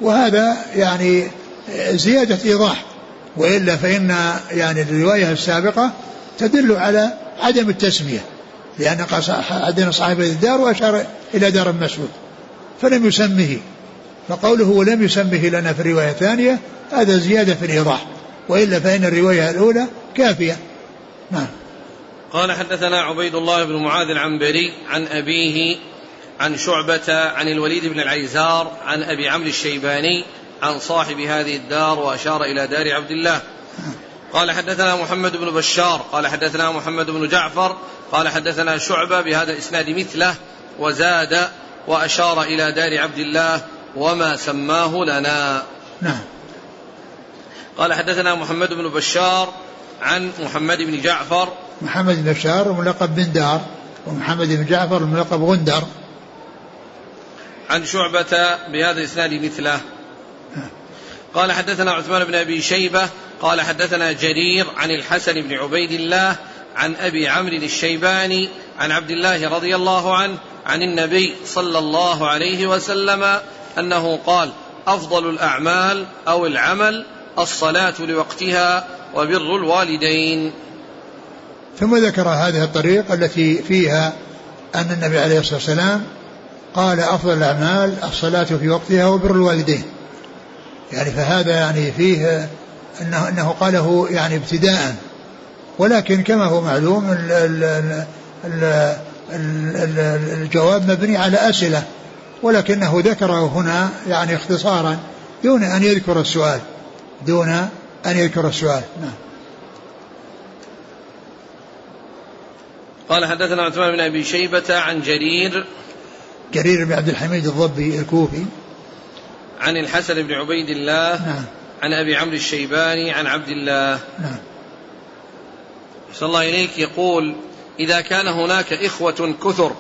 وهذا يعني زيادة إيضاح. وإلا فإن يعني الرواية السابقة تدل على عدم التسمية. لأن عندنا صاحب الدار وأشار إلى دار مسعود. فلم يسمه. فقوله ولم يسمه لنا في الرواية الثانية هذا زيادة في الإيضاح. وإلا فإن الرواية الأولى كافية. نعم. قال حدثنا عبيد الله بن معاذ العنبري عن أبيه عن شعبة عن الوليد بن العيزار عن أبي عمرو الشيباني عن صاحب هذه الدار وأشار إلى دار عبد الله. قال حدثنا محمد بن بشار قال حدثنا محمد بن جعفر قال حدثنا شعبة بهذا الإسناد مثله وزاد وأشار إلى دار عبد الله وما سماه لنا. نعم. قال حدثنا محمد بن بشار عن محمد بن جعفر محمد بن بشار ملقب بن دار ومحمد بن جعفر ملقب غندر. عن شعبة بهذا الإسناد مثله. قال حدثنا عثمان بن أبي شيبة قال حدثنا جرير عن الحسن بن عبيد الله عن أبي عمرو الشيباني عن عبد الله رضي الله عنه عن النبي صلى الله عليه وسلم أنه قال أفضل الأعمال أو العمل الصلاة لوقتها وبر الوالدين. ثم ذكر هذه الطريق التي فيها أن النبي عليه الصلاة والسلام قال أفضل الأعمال الصلاة في وقتها وبر الوالدين. يعني فهذا يعني فيه أنه, أنه قاله يعني ابتداء. ولكن كما هو معلوم ال ال ال ال الجواب مبني على أسئلة. ولكنه ذكره هنا يعني اختصارا دون أن يذكر السؤال. دون أن يذكر السؤال. نعم. قال حدثنا عثمان بن أبي شيبة عن جرير جرير بن عبد الحميد الضبي الكوفي. عن الحسن بن عبيد الله نعم. عن أبي عمرو الشيباني عن عبد الله. نعم. صلى الله إليك يقول إذا كان هناك إخوة كثر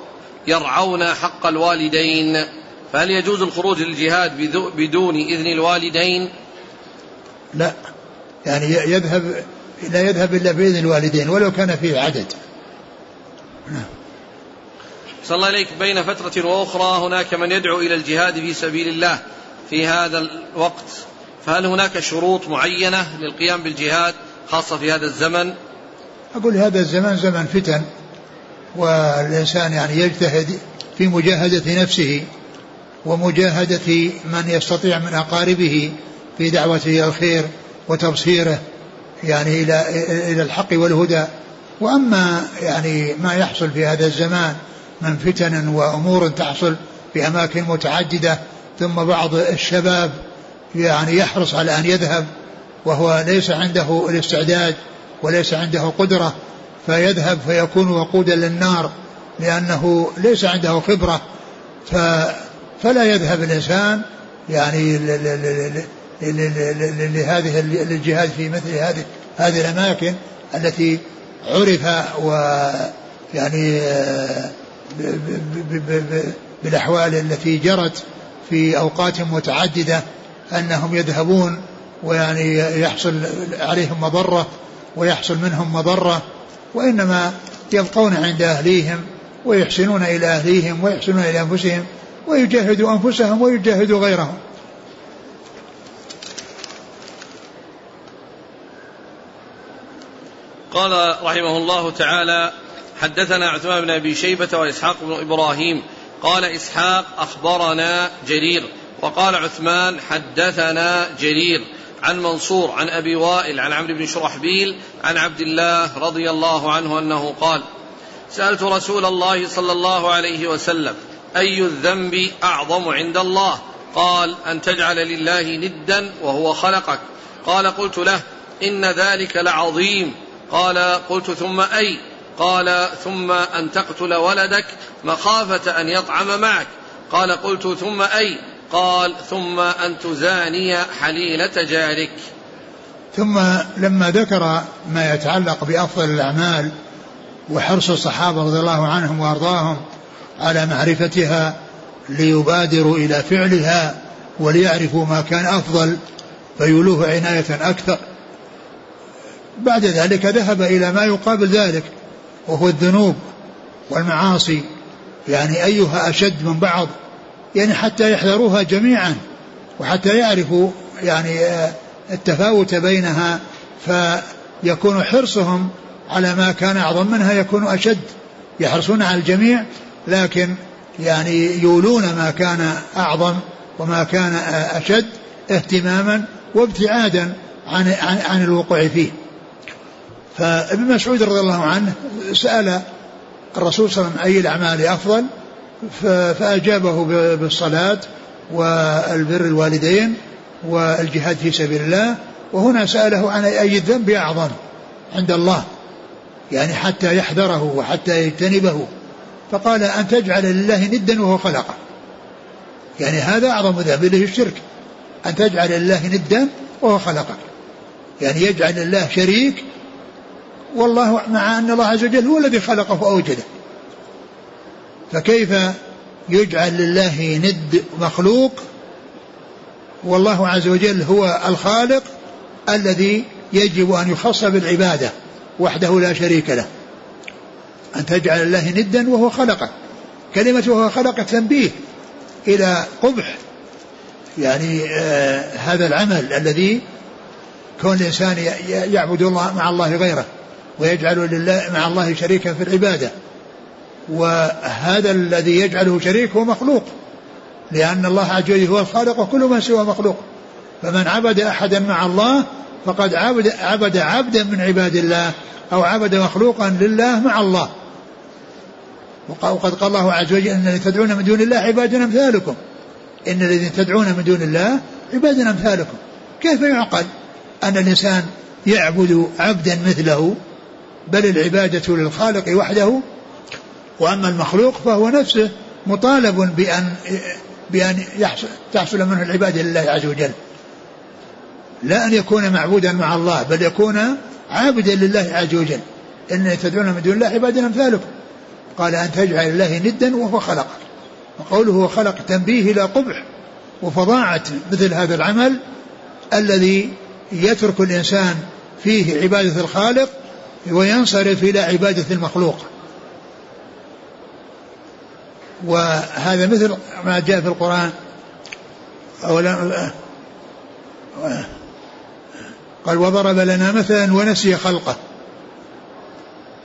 يرعون حق الوالدين فهل يجوز الخروج للجهاد بدون إذن الوالدين؟ لا. يعني يذهب لا يذهب إلا بإذن الوالدين ولو كان فيه عدد. صلى الله عليك بين فترة وأخرى هناك من يدعو إلى الجهاد في سبيل الله في هذا الوقت. فهل هناك شروط معينة للقيام بالجهاد خاصة في هذا الزمن؟ أقول هذا الزمان زمن فتن والإنسان يعني يجتهد في مجاهدة نفسه ومجاهدة من يستطيع من أقاربه في دعوته إلى الخير وتبصيره يعني إلى إلى الحق والهدى. وأما يعني ما يحصل في هذا الزمان من فتن وأمور تحصل في أماكن متعددة ثم بعض الشباب يعني يحرص على أن يذهب وهو ليس عنده الاستعداد وليس عنده قدرة فيذهب فيكون وقودا للنار لأنه ليس عنده خبرة ف فلا يذهب الإنسان يعني لهذه الجهاد في مثل هذه هذه الأماكن التي عرف ويعني بالأحوال التي جرت في أوقات متعددة أنهم يذهبون ويعني يحصل عليهم مضرة ويحصل منهم مضرة وإنما يبقون عند أهليهم ويحسنون إلى أهليهم ويحسنون إلى أنفسهم ويجاهدوا أنفسهم ويجاهدوا غيرهم. قال رحمه الله تعالى حدثنا عثمان بن أبي شيبة وإسحاق بن إبراهيم. قال إسحاق أخبرنا جرير. وقال عثمان حدثنا جرير عن منصور عن أبي وائل عن عمرو بن شرحبيل عن عبد الله رضي الله عنه أنه قال سألت رسول الله صلى الله عليه وسلم أي الذنب أعظم عند الله؟ قال أن تجعل لله ندا وهو خلقك. قال قلت له إن ذلك لعظيم. قال قلت ثم أي؟ قال ثم أن تقتل ولدك مخافة أن يطعم معك. قال قلت ثم أي؟ قال ثم أن تزاني حليلة جارك. ثم لما ذكر ما يتعلق بأفضل الأعمال وحرص الصحابة رضي الله عنهم وأرضاهم على معرفتها ليبادروا إلى فعلها وليعرفوا ما كان أفضل فيولوه عناية أكثر. بعد ذلك ذهب إلى ما يقابل ذلك وهو الذنوب والمعاصي يعني أيها أشد من بعض يعني حتى يحذروها جميعا وحتى يعرفوا يعني آه، التفاوت بينها فيكون حرصهم على ما كان أعظم منها يكون أشد يحرصون على الجميع لكن يعني يولون ما كان أعظم وما كان آه، أشد اهتماما وابتعادا عن عن, عن الوقوع فيه. فابن مسعود رضي الله عنه سأل الرسول صلى الله عليه وسلم أي الأعمال أفضل؟ فأجابه بالصلاة والبر الوالدين والجهاد في سبيل الله وهنا سأله عن أي الذنب أعظم عند الله يعني حتى يحذره وحتى يجتنبه. فقال أن تجعل لله ندا وهو خلقه يعني هذا أعظم ذنب له الشرك. أن تجعل لله ندا وهو خلقك يعني يجعل لله شريك والله مع أن الله عز وجل هو الذي خلقه وأوجده. فكيف يجعل لله ند مخلوق؟ والله عز وجل هو الخالق الذي يجب أن يخص بالعبادة وحده لا شريك له. أن تجعل الله ندا وهو خلقه. كلمة وهو خلقه تنبيه إلى قبح. يعني آه هذا العمل الذي كون الإنسان يعبد الله مع الله غيره. ويجعل لله مع الله شريكا في العبادة. وهذا الذي يجعله شريك هو مخلوق لأن الله عز وجل هو الخالق وكل من سوى مخلوق. فمن عبد أحدا مع الله فقد عبد, عبد عبدا من عباد الله أو عبد مخلوقا لله مع الله. وقد قال الله عز وجل إن الذين تدعون من دون الله عباد أمثالكم. إن الذين تدعون من دون الله عباد أمثالكم. كيف يعقل أن الإنسان يعبد عبدا مثله؟ بل العبادة للخالق وحده وأما المخلوق فهو نفسه مطالب بأن يحصل تحصل منه العبادة لله عز وجل. لا أن يكون معبودا مع الله بل يكون عابدا لله عز وجل. إن تدعون من دون الله عباد أمثالكم. قال أن تجعل الله ندا وهو خلقك وقوله هو خلق تنبيه إلى قبح وفظاعة مثل هذا العمل الذي يترك الإنسان فيه عبادة الخالق وينصرف إلى عبادة المخلوق. وهذا مثل ما جاء في القرآن أولا قال وضرب لنا مثلا ونسي خلقه.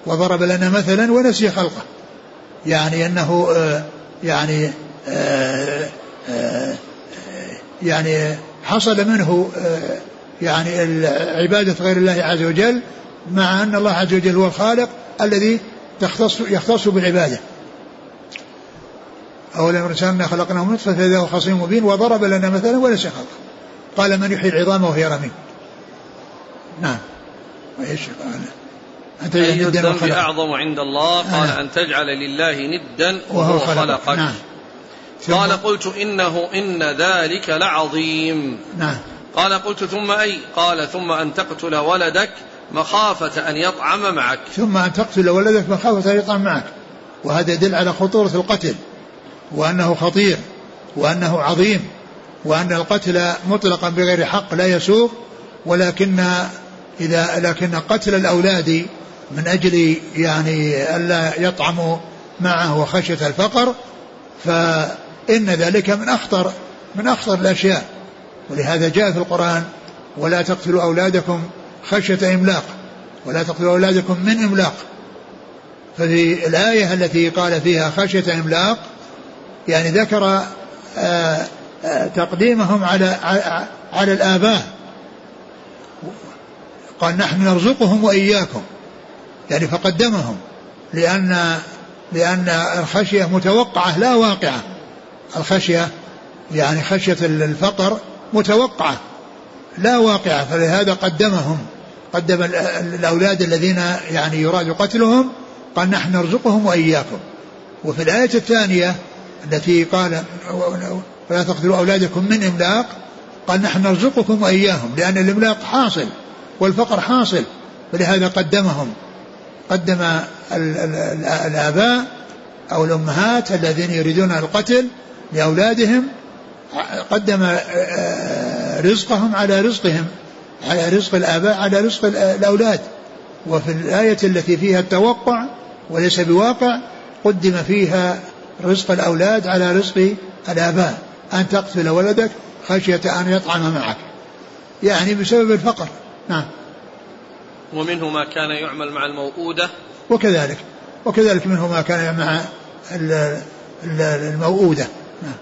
وضرب لنا مثلا ونسي خلقه. يعني آه، يعني يعني حصل منه يعني عبادة غير الله عز وجل مع أن الله عز وجل هو الخالق الذي تختص يختص بالعبادة. أولا إنسانا خلقناه من نطفة فإذا هو خصيم مبين وضرب لنا مثلا وليس خلق قال من يحيي العظام وهي رميم نعم. وإيش قال. أن تجعل أي الذنب أعظم عند الله. قال آه. أن تجعل لله ندا وهو خلقك. نعم. قال قلت إنه إن ذلك لعظيم. نعم. قال قلت ثم أي؟ قال ثم أن تقتل ولدك مخافة أن يطعم معك. ثم أن تقتل ولدك مخافة أن يطعم معك. وهذا يدل على خطورة القتل وأنه خطير وأنه عظيم وأن القتل مطلقا بغير حق لا يسوق ولكن إذا لكن قتل الأولاد من أجل يعني ألا يطعموا معه وخشية الفقر فإن ذلك من أخطر من أخطر الأشياء. ولهذا جاء في القرآن ولا تقتلوا أولادكم خشية إملاق ولا تقتلوا أولادكم من إملاق. ففي الآية التي قال فيها خشية إملاق يعني ذكر آه، آه، تقديمهم على على الآباء. قال نحن نرزقهم وإياكم يعني فقدمهم لأن لأن الخشية متوقعة لا واقعة. الخشية يعني خشية الفقر متوقعة لا واقعة فلهذا قدمهم. قدم الأولاد الذين يعني يراد قتلهم قال نحن نرزقهم وإياكم. وفي الآية الثانية التي قال ولا تقتلوا أولادكم من إملاق قال نحن نرزقكم وإياهم لأن الإملاق حاصل والفقر حاصل ولهذا قدمهم. قدم الآباء أو الأمهات الذين يريدون القتل لأولادهم قدم آه، رزقهم على رزقهم. على رزق الآباء على رزق الأولاد. وفي الآية التي فيها التوقع وليس بواقع قدم فيها رزق الأولاد على رزق الآباء. أن تقتل ولدك خشية أن يطعم معك. يعني بسبب الفقر. نعم. ومنه ما كان يعمل مع الموؤودة. وكذلك. وكذلك منه ما كان مع الموؤودة. نعم.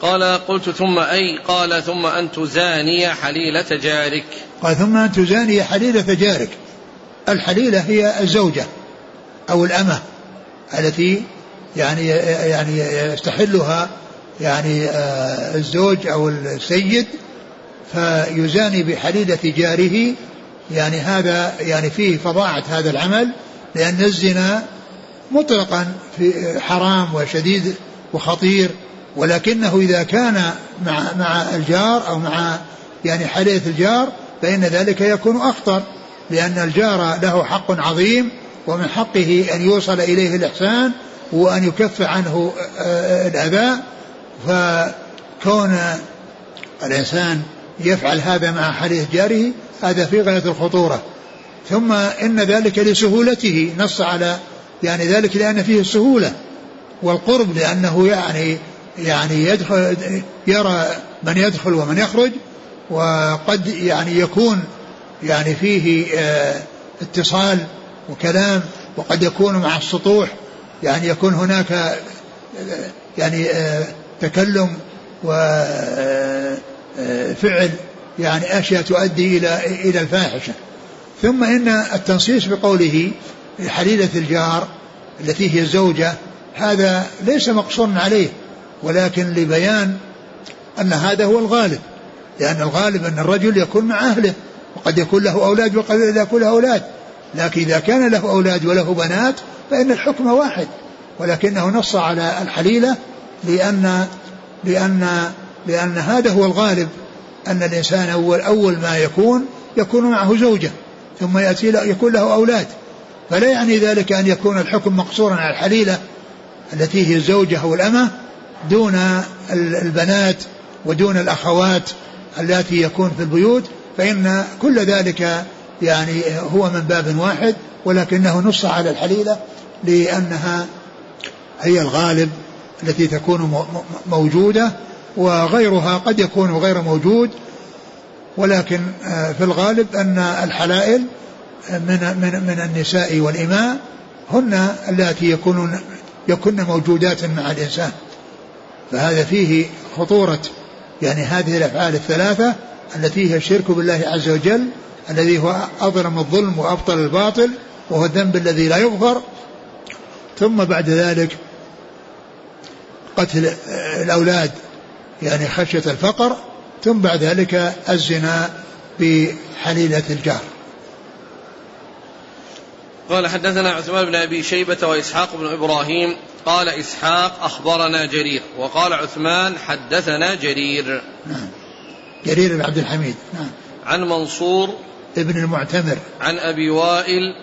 قال قلت ثم أي؟ قال ثم أن تزاني حليلة جارك. قال ثم أن تزاني حليلة جارك. الحليلة هي الزوجة أو الأمة التي يعني يعني يستحلها يعني آه، الزوج أو السيد فيزاني بحليلة جاره. يعني هذا يعني فيه فظاعة هذا العمل لأن الزنا مطلقا في حرام وشديد وخطير. ولكنه إذا كان مع مع الجار أو مع يعني حليلة الجار فإن ذلك يكون أخطر لأن الجار له حق عظيم ومن حقه أن يوصل إليه الإحسان وأن يكف عنه آه، الأذى فكون الإنسان يفعل هذا مع حديث جاره هذا في غاية الخطورة. ثم إن ذلك لسهولته نص على يعني ذلك لأن فيه السهولة والقرب لأنه يعني يعني يدخل يرى من يدخل ومن يخرج وقد يعني يكون يعني فيه آه اتصال وكلام وقد يكون مع السطوح يعني يكون هناك آه يعني آه تكلم وفعل يعني أشياء تؤدي إلى إلى الفاحشة. ثم إن التنصيص بقوله حليلة الجار التي هي الزوجة هذا ليس مقصورا عليه. ولكن لبيان أن هذا هو الغالب لأن الغالب أن الرجل يكون مع أهله وقد يكون له أولاد وقد لا يكون له أولاد لكن إذا كان له أولاد وله بنات فإن الحكم واحد ولكنه نص على الحليلة لأن لأن لأن هذا هو الغالب أن الإنسان أول أول ما يكون يكون معه زوجة ثم يأتي يكون له أولاد فلا يعني ذلك أن يكون الحكم مقصورا على الحليلة التي هي الزوجة أو الأمة دون البنات ودون الأخوات التي يكون في البيوت فإن كل ذلك يعني هو من باب واحد ولكنه نص على الحليلة لأنها هي الغالب التي تكون موجودة وغيرها قد يكون غير موجود ولكن آه، في الغالب أن الحلائل من من من النساء والإماء هن اللاتي يكونون يكن موجودات مع الإنسان. فهذا فيه خطورة يعني هذه الأفعال الثلاثة التي هي الشرك بالله عز وجل الذي هو أظلم الظلم وأبطل الباطل وهو الذنب الذي لا يغفر ثم بعد ذلك قتل الأولاد يعني خشية الفقر ثم بعد ذلك الزنا بحليلة الجار. قال حدثنا عثمان بن أبي شيبة وإسحاق بن إبراهيم قال إسحاق أخبرنا جرير وقال عثمان حدثنا جرير. نعم جرير بن عبد الحميد. نعم. عن منصور ابن المعتمر. عن أبي وائل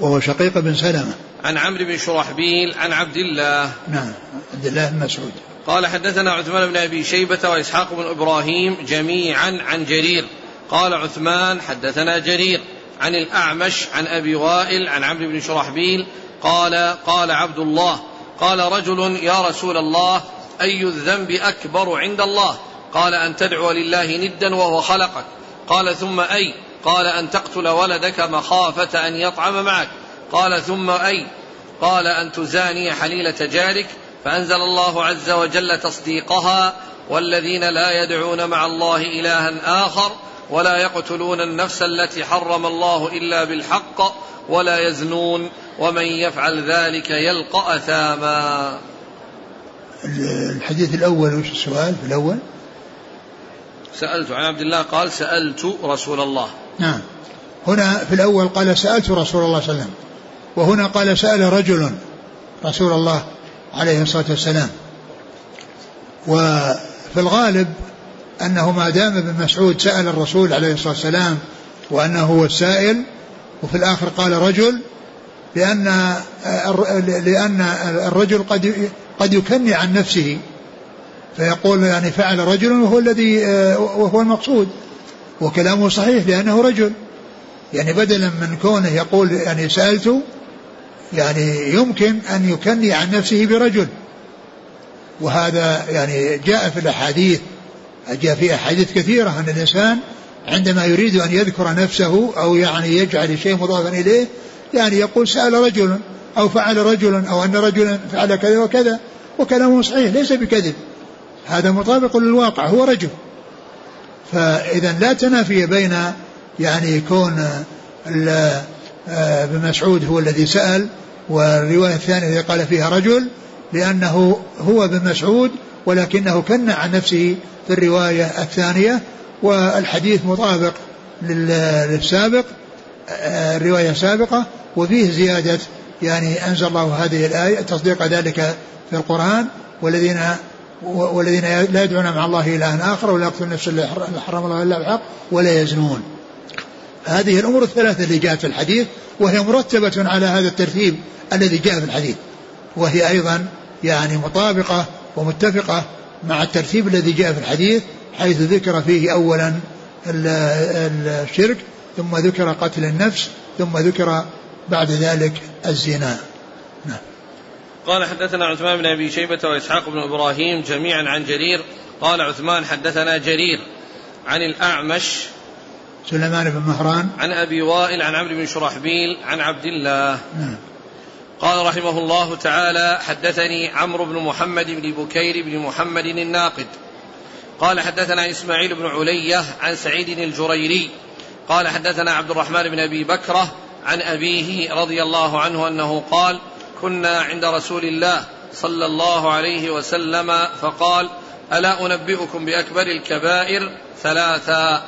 وهو شقيق بن سلمة. عن عمرو بن شرحبيل عن عبد الله. نعم. عبد الله بن مسعود. قال حدثنا عثمان بن أبي شيبة وإسحاق بن إبراهيم جميعا عن جرير. قال عثمان حدثنا جرير. عن الأعمش عن أبي وائل عن عمرو بن شرحبيل قال قال عبد الله قال رجل يا رسول الله أي الذنب أكبر عند الله؟ قال أن تدعو لله ندا وهو خلقك. قال ثم أي؟ قال أن تقتل ولدك مخافة أن يطعم معك. قال ثم أي؟ قال أن تزاني حليلة جارك فأنزل الله عز وجل تصديقها والذين لا يدعون مع الله إلها آخر ولا يقتلون النفس التي حرم الله إلا بالحق ولا يزنون ومن يفعل ذلك يلقى أثاما. الحديث الأول وش السؤال في الأول؟ سألت عن عبد الله قال سألت رسول الله. نعم. هنا في الأول قال سألت رسول الله صلى الله عليه وسلم. وهنا قال سأل رجل رسول الله عليه الصلاة والسلام. وفي الغالب أنه ما دام ابن مسعود سأل الرسول عليه الصلاة والسلام وأنه هو السائل وفي الآخر قال رجل لأن لأن الرجل قد قد يكني عن نفسه. فيقول يعني فعل رجل وهو الذي وهو المقصود. وكلامه صحيح لأنه رجل. يعني بدلا من كونه يقول يعني سألت يعني يمكن أن يكني عن نفسه برجل. وهذا يعني جاء في الأحاديث جاء في أحاديث كثيرة أن الإنسان عندما يريد أن يذكر نفسه أو يعني يجعل شيء مضافا إليه يعني يقول سأل رجل أو فعل رجل أو أن رجلا فعل كذا وكذا وكلامه صحيح ليس بكذب. هذا مطابق للواقع هو رجل. فإذا لا تنافي بين يعني كون ابن مسعود هو الذي سأل والرواية الثانية التي قال فيها رجل لأنه هو ابن مسعود ولكنه كن عن نفسه في الرواية الثانية والحديث مطابق للسابق الرواية السابقة وفيه زيادة يعني أنزل الله هذه الآية تصديق ذلك في القرآن والذين والذين لا يدعون مع الله إلها آخر ولا يقتلون النفس اللي حرم الله إلا بالحق ولا يزنون. هذه الأمور الثلاثة اللي جاءت في الحديث وهي مرتبة على هذا الترتيب الذي جاء في الحديث وهي أيضا يعني مطابقة ومتفقة مع الترتيب الذي جاء في الحديث حيث ذكر فيه أولا الشرك ثم ذكر قتل النفس ثم ذكر بعد ذلك الزنا. نعم. قال حدثنا عثمان بن أبي شيبة وإسحاق بن إبراهيم جميعا عن جرير. قال عثمان حدثنا جرير عن الأعمش سليمان بن مهران. عن أبي وائل عن عمرو بن شرحبيل عن عبد الله. نعم. قال رحمه الله تعالى حدثني عمرو بن محمد بن بكير بن محمد الناقد. قال حدثنا إسماعيل بن علية عن سعيد الجريري. قال حدثنا عبد الرحمن بن أبي بكرة عن أبيه رضي الله عنه أنه قال كنا عند رسول الله صلى الله عليه وسلم فقال ألا أنبئكم بأكبر الكبائر ثلاثا؟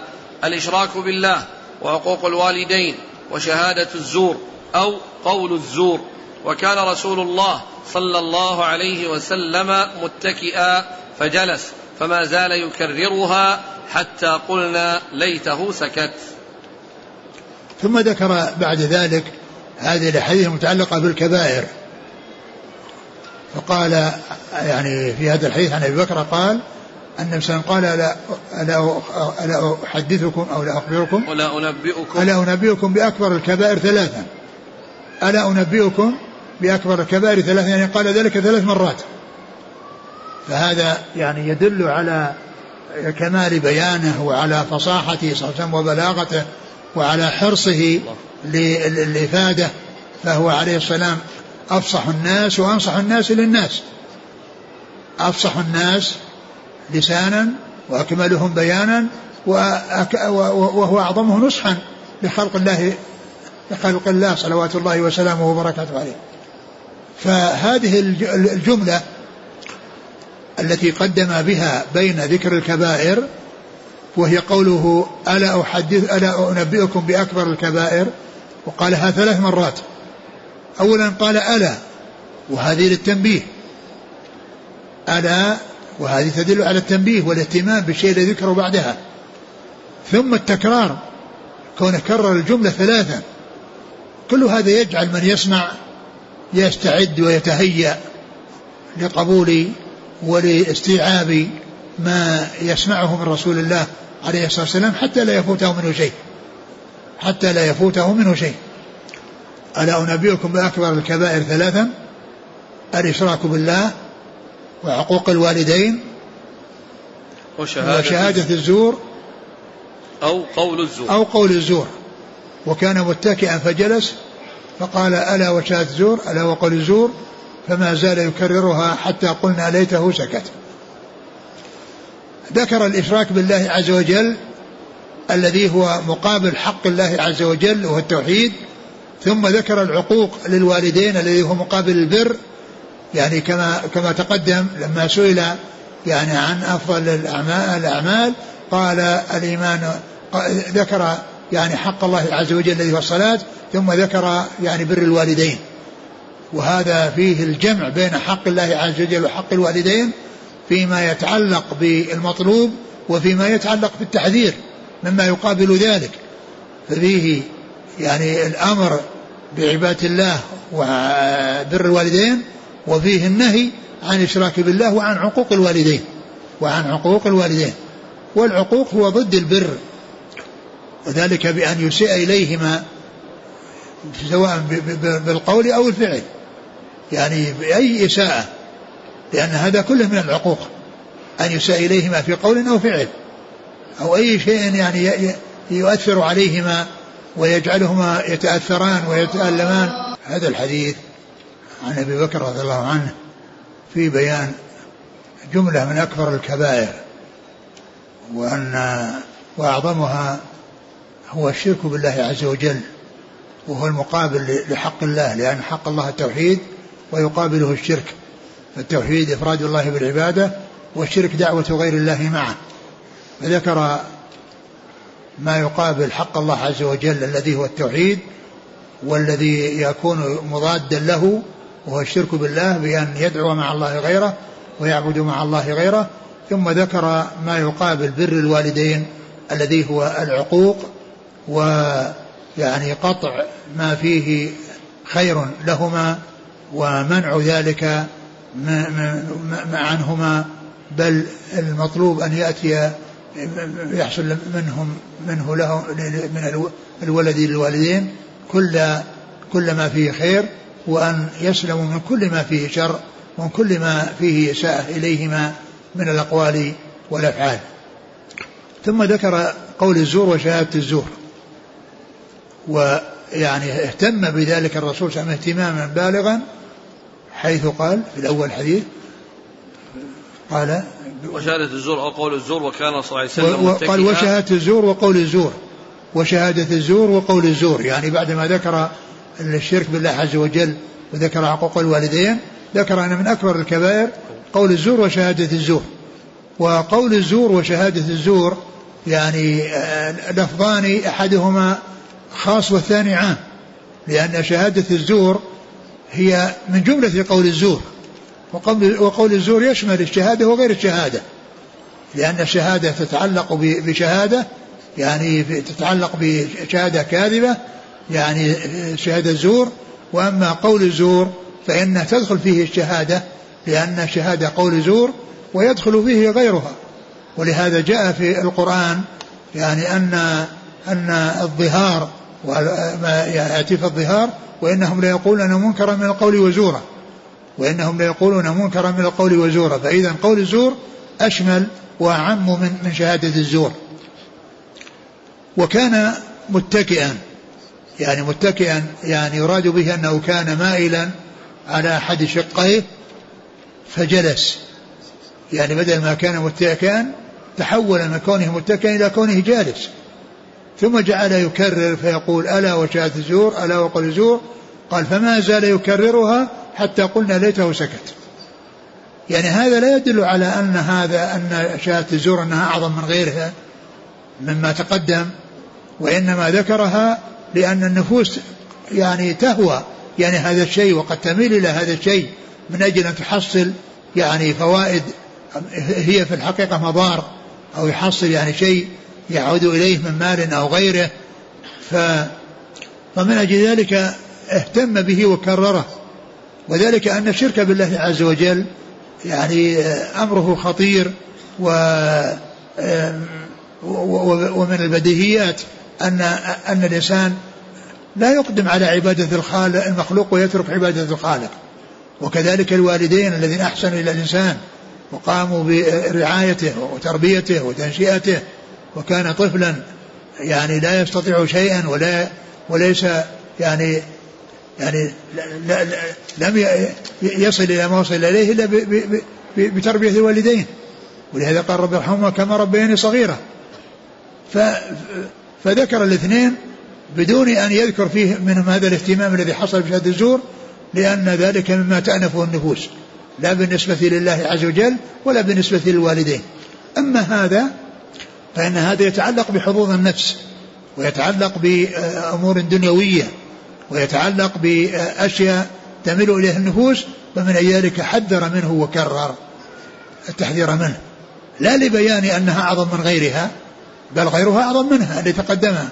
الإشراك بالله وعقوق الوالدين وشهادة الزور أو قول الزور. وكان رسول الله صلى الله عليه وسلم متكئا فجلس فما زال يكررها حتى قلنا ليته سكت. ثم ذكر بعد ذلك هذه الأحاديث المتعلقة بالكبائر. فقال يعني في هذا الحديث عن أبي بكر قال النبي صلى الله عليه وسلم قال ألا, ألا, ألا أحدثكم أو لا أخبركم؟ ولا أنبئكم. ألا أنبئكم بأكبر الكبائر ثلاثا. ألا أنبئكم بأكبر الكبائر ثلاثا يعني قال ذلك ثلاث مرات. فهذا يعني يدل على كمال بيانه وعلى فصاحته صلى الله عليه وسلم وبلاغته وعلى حرصه للإفادة. فهو عليه السلام أفصح الناس وأنصح الناس للناس. أفصح الناس لسانا وأكملهم بيانا وهو أعظمه نصحا لخلق الله لخلق الله صلوات الله وسلامه وبركاته عليه. فهذه الجملة التي قدم بها بين ذكر الكبائر وهي قوله ألا أحدث ألا أنبئكم بأكبر الكبائر؟ وقالها ثلاث مرات. أولا قال ألا وهذه للتنبيه. ألا وهذه تدل على التنبيه والاهتمام بالشيء الذي ذكره بعدها. ثم التكرار كونه كرر الجملة ثلاثا. كل هذا يجعل من يسمع يستعد ويتهيأ لقبول ولاستيعاب ما يسمعه من رسول الله عليه الصلاة والسلام حتى لا يفوته منه شيء. حتى لا يفوته منه شيء. ألا أنبئكم بأكبر الكبائر ثلاثا؟ الإشراك بالله وعقوق الوالدين وشهادة, وشهادة الزور أو قول الزور. أو قول الزور. وكان متكئا فجلس فقال ألا وشهادة الزور ألا وقول الزور فما زال يكررها حتى قلنا ليته سكت. ذكر الإشراك بالله عز وجل الذي هو مقابل حق الله عز وجل وهو التوحيد ثم ذكر العقوق للوالدين الذي هو مقابل البر يعني كما كما تقدم لما سئل يعني عن أفضل الأعمال قال الإيمان ذكر يعني حق الله عز وجل الذي هو الصلاة ثم ذكر يعني بر الوالدين. وهذا فيه الجمع بين حق الله عز وجل وحق الوالدين فيما يتعلق بالمطلوب وفيما يتعلق بالتحذير مما يقابل ذلك. ففيه يعني الأمر بعبادة الله وبر الوالدين وفيه النهي عن الإشراك بالله وعن عقوق الوالدين وعن عقوق الوالدين. والعقوق هو ضد البر. وذلك بأن يسيء إليهما سواء بالقول أو الفعل. يعني بأي إساءة. لأن هذا كله من العقوق. أن يساء إليهما في قول أو فعل. أو أي شيء يعني يؤثر عليهما ويجعلهما يتأثران ويتألمان. هذا الحديث عن أبي بكر رضي الله عنه في بيان جملة من أكبر الكبائر. وان وأعظمها هو الشرك بالله عز وجل وهو المقابل لحق الله لأن حق الله التوحيد ويقابله الشرك. فالتوحيد إفراد الله بالعبادة والشرك دعوة غير الله معه. فذكر ما يقابل حق الله عز وجل الذي هو التوحيد والذي يكون مضادا له وهو الشرك بالله بأن يدعو مع الله غيره ويعبد مع الله غيره. ثم ذكر ما يقابل بر الوالدين الذي هو العقوق ويعني قطع ما فيه خير لهما ومنع ذلك عنهما بل المطلوب أن يأتي يحصل منهم منه له من الولد للوالدين كل كل ما فيه خير وأن يسلموا من كل ما فيه شر ومن كل ما فيه إساءة إليهما من الأقوال والأفعال. ثم ذكر قول الزور وشهادة الزور. ويعني اهتم بذلك الرسول صلى الله عليه وسلم اهتماما بالغا حيث قال في الأول حديث قال وشهادة الزور أو قول الزور وكان صلى الله عليه وسلم وقال وشهادة الزور وقول الزور وشهادة الزور وقول الزور يعني بعدما ذكر الشرك بالله عز وجل وذكر عقوق الوالدين ذكر أن من أكبر الكبائر قول الزور وشهادة الزور. وقول الزور وشهادة الزور يعني آه، لفظان أحدهما خاص والثاني عام لأن شهادة الزور هي من جملة قول الزور وقول, وقول الزور يشمل الشهادة وغير الشهادة لأن الشهادة تتعلق بشهادة يعني تتعلق بشهادة كاذبة يعني شهادة زور وأما قول الزور فإنها تدخل فيه الشهادة لأن الشهادة قول زور ويدخل فيه غيرها ولهذا جاء في القرآن يعني أن أن الظهار وما يأتي في الظهار وإنهم ليقولون منكرا من القول وزورا. وإنهم ليقولون منكرا من القول وزورا. فإذا قول الزور أشمل وأعم من من شهادة الزور. وكان متكئا يعني متكئا يعني يراد به أنه كان مائلا على أحد شقيه فجلس. يعني بدل ما كان متكئا تحول من كونه متكئا إلى كونه جالس. ثم جعل يكرر فيقول ألا وشهادة الزور ألا وقل الزور. قال فما زال يكررها حتى قلنا ليته سكت. يعني هذا لا يدل على أن هذا أن شهادة الزور أنها أعظم من غيرها مما تقدم وإنما ذكرها لأن النفوس يعني تهوى. يعني هذا الشيء وقد تميل إلى هذا الشيء من أجل أن تحصل يعني فوائد هي في الحقيقة مضار أو يحصل يعني شيء يعود إليه من مال أو غيره ف فمن أجل ذلك اهتم به وكرره. وذلك أن الشرك بالله عز وجل يعني أمره خطير و ومن البديهيات أن أن الإنسان لا يقدم على عبادة الخالق المخلوق ويترك عبادة الخالق. وكذلك الوالدين الذين أحسنوا إلى الإنسان وقاموا برعايته وتربيته وتنشئته وكان طفلا يعني لا يستطيع شيئا ولا وليس يعني يعني لا لا لم يصل إلى ما وصل إليه إلا بتربية الوالدين. ولهذا قال رب ارحمهما كما ربياني صغيرة فذكر الاثنين بدون أن يذكر فيه منهم هذا الاهتمام الذي حصل بشهادة الزور لأن ذلك مما تأنفه النفوس لا بالنسبة لله عز وجل ولا بالنسبة للوالدين. أما هذا فإن هذا يتعلق بحظوظ النفس ويتعلق بأمور دنيوية ويتعلق بأشياء تميل إليها النفوس ومن ذلك حذر منه وكرر التحذير منه. لا لبيان أنها أعظم من غيرها بل غيرها أعظم منها اللي تقدمها.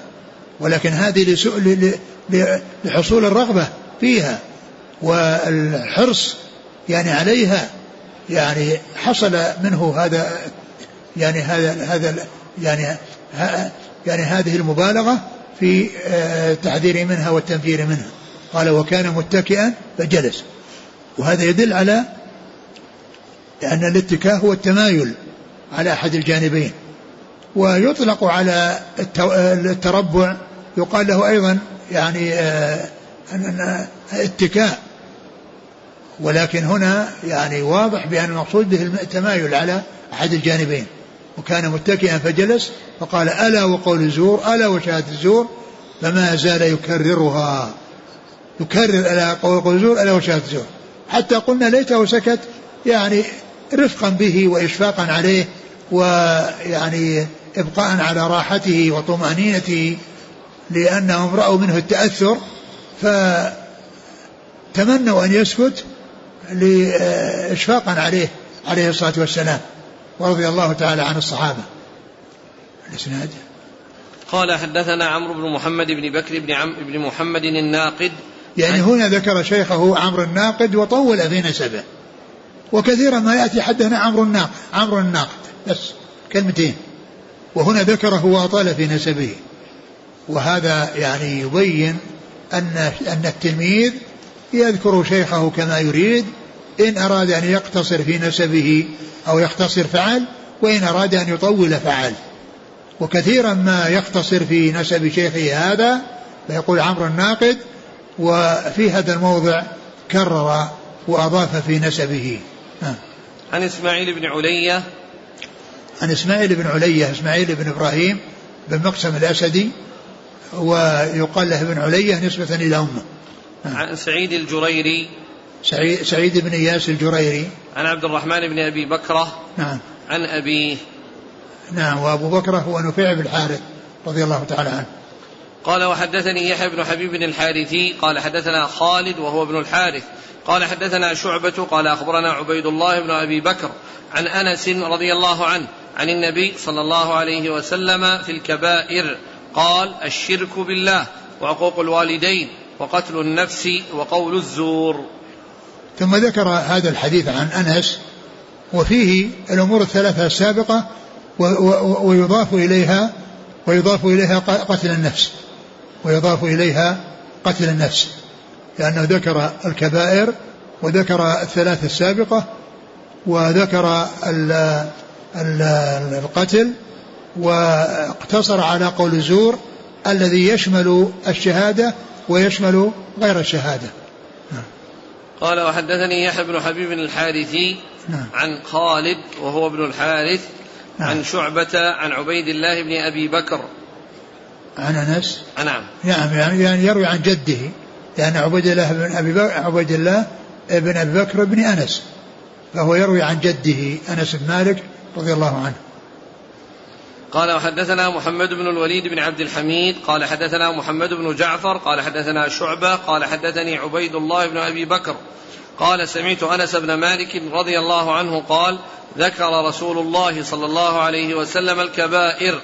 ولكن هذه لحصول الرغبة فيها والحرص يعني عليها يعني حصل منه هذا يعني هذا هذا يعني يعني هذه المبالغة في التحذير منها والتنفير منها. قال وكان متكئا فجلس. وهذا يدل على أن الاتكاء هو التمايل على أحد الجانبين. ويطلق على التربع. يقال له أيضا يعني آه، اتكاء. ولكن هنا يعني واضح بأن المقصود به التمايل على أحد الجانبين. وكان متكئا فجلس فقال ألا وقول الزور ألا وشهادة الزور؟ فما زال يكررها. يكرر ألا وقول الزور ألا وشهادة الزور. حتى قلنا ليته سكت يعني رفقا به وإشفاقا عليه ويعني إبقاء على راحته وطمأنينته لأنهم رأوا منه التأثر فتمنوا أن يسكت لإشفاقا عليه عليه الصلاة والسلام. ورضي الله تعالى عن الصحابة. الإسناد قال حدثنا عمرو بن محمد بن بكر بن عم بن محمد الناقد. يعني هنا ذكر شيخه عمرو الناقد وطول في نسبه. وكثيرا ما يأتي حدثنا عمرو الناقد عمرو الناقد. بس كلمتين. وهنا ذكره وأطال في نسبه. وهذا يعني يبين أن أن التلميذ يذكر شيخه كما يريد إن أراد أن يقتصر في نسبه أو يختصر فعل وإن أراد أن يطول فعل. وكثيرا ما يختصر في نسب شيخه هذا فيقول عمرو الناقد وفي هذا الموضع كرر وأضاف في نسبه. عن إسماعيل بن علية. عن إسماعيل بن علية إسماعيل بن إبراهيم بن مقسم الأسدي ويقال له ابن علية نسبة إلى أمه. عن سعيد الجريري. سعيد, سعيد بن إياس الجريري. عن عبد الرحمن بن أبي بكرة. نعم. عن أبيه نعم وأبو بكرة هو نفيع بن الحارث رضي الله تعالى عنه. قال وحدثني يحيى بن حبيب الحارثي. قال حدثنا خالد وهو ابن الحارث. قال حدثنا شعبة. قال أخبرنا عبيد الله بن أبي بكر عن أنس رضي الله عنه عن النبي صلى الله عليه وسلم في الكبائر. قال الشرك بالله وعقوق الوالدين وقتل النفس وقول الزور. ثم ذكر هذا الحديث عن أنس وفيه الأمور الثلاثة السابقة ويضاف إليها ويضاف إليها قتل النفس ويضاف إليها قتل النفس لأنه ذكر الكبائر وذكر الثلاث السابقة وذكر ال ال القتل واقتصر على قول الزور الذي يشمل الشهادة ويشمل غير الشهادة. قال وحدثني يحيى بن حبيب الحارثي نعم. عن خالد وهو ابن الحارث نعم. عن شعبة عن عبيد الله بن أبي بكر عن أنس نعم نعم يعني, يعني يروي عن جده لأن عبيد الله بن أبي بكر عبيد الله بن أبي بكر بن أنس فهو يروي عن جده أنس بن مالك رضي الله عنه قال وحدثنا محمد بن الوليد بن عبد الحميد قال حدثنا محمد بن جعفر قال حدثنا شعبة قال حدثني عبيد الله بن أبي بكر قال سمعت أنس بن مالك رضي الله عنه قال ذكر رسول الله صلى الله عليه وسلم الكبائر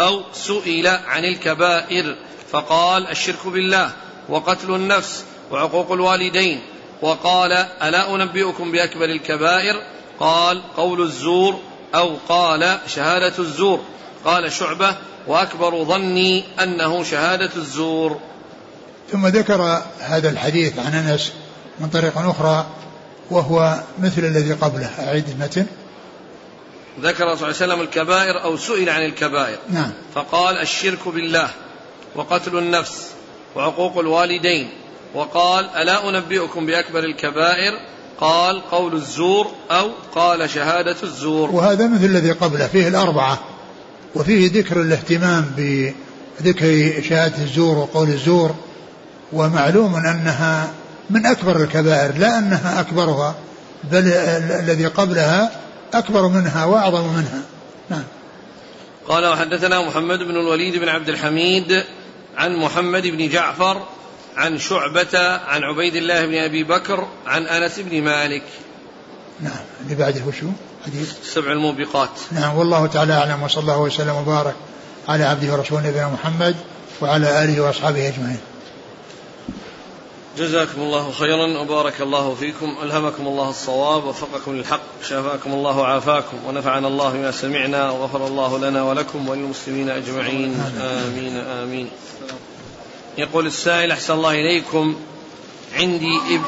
أو سئل عن الكبائر فقال الشرك بالله وقتل النفس وعقوق الوالدين وقال ألا أنبئكم بأكبر الكبائر؟ قال قول الزور أو قال شهادة الزور قال شعبة وأكبر ظني أنه شهادة الزور. ثم ذكر هذا الحديث عن أنس من طريق أخرى وهو مثل الذي قبله. أعيد المتن. ذكر صلى الله عليه وسلم الكبائر أو سئل عن الكبائر. نعم. فقال الشرك بالله وقتل النفس وعقوق الوالدين. وقال ألا أنبئكم بأكبر الكبائر؟ قال قول الزور أو قال شهادة الزور. وهذا مثل الذي قبله. فيه الأربعة. وفيه ذكر الاهتمام بذكر شهادة الزور وقول الزور ومعلوم أنها من أكبر الكبائر لا أنها أكبرها بل الذي قبلها أكبر منها وأعظم منها. نعم. قال وحدثنا محمد بن الوليد بن عبد الحميد عن محمد بن جعفر عن شعبة عن عبيد الله بن أبي بكر عن أنس بن مالك. نعم. اللي بعده وشو؟ حديث. سبع الموبقات. نعم. والله تعالى أعلم. وصلى الله وسلم وبارك على عبده ورسوله نبينا محمد وعلى آله وأصحابه أجمعين. جزاكم الله خيرا. وبارك الله فيكم. ألهمكم الله الصواب. وفقكم للحق. شافاكم الله وعافاكم. ونفعنا الله بما سمعنا. وغفر الله لنا ولكم وللمسلمين أجمعين. آمين. آمين. يقول السائل أحسن الله إليكم. عندي اب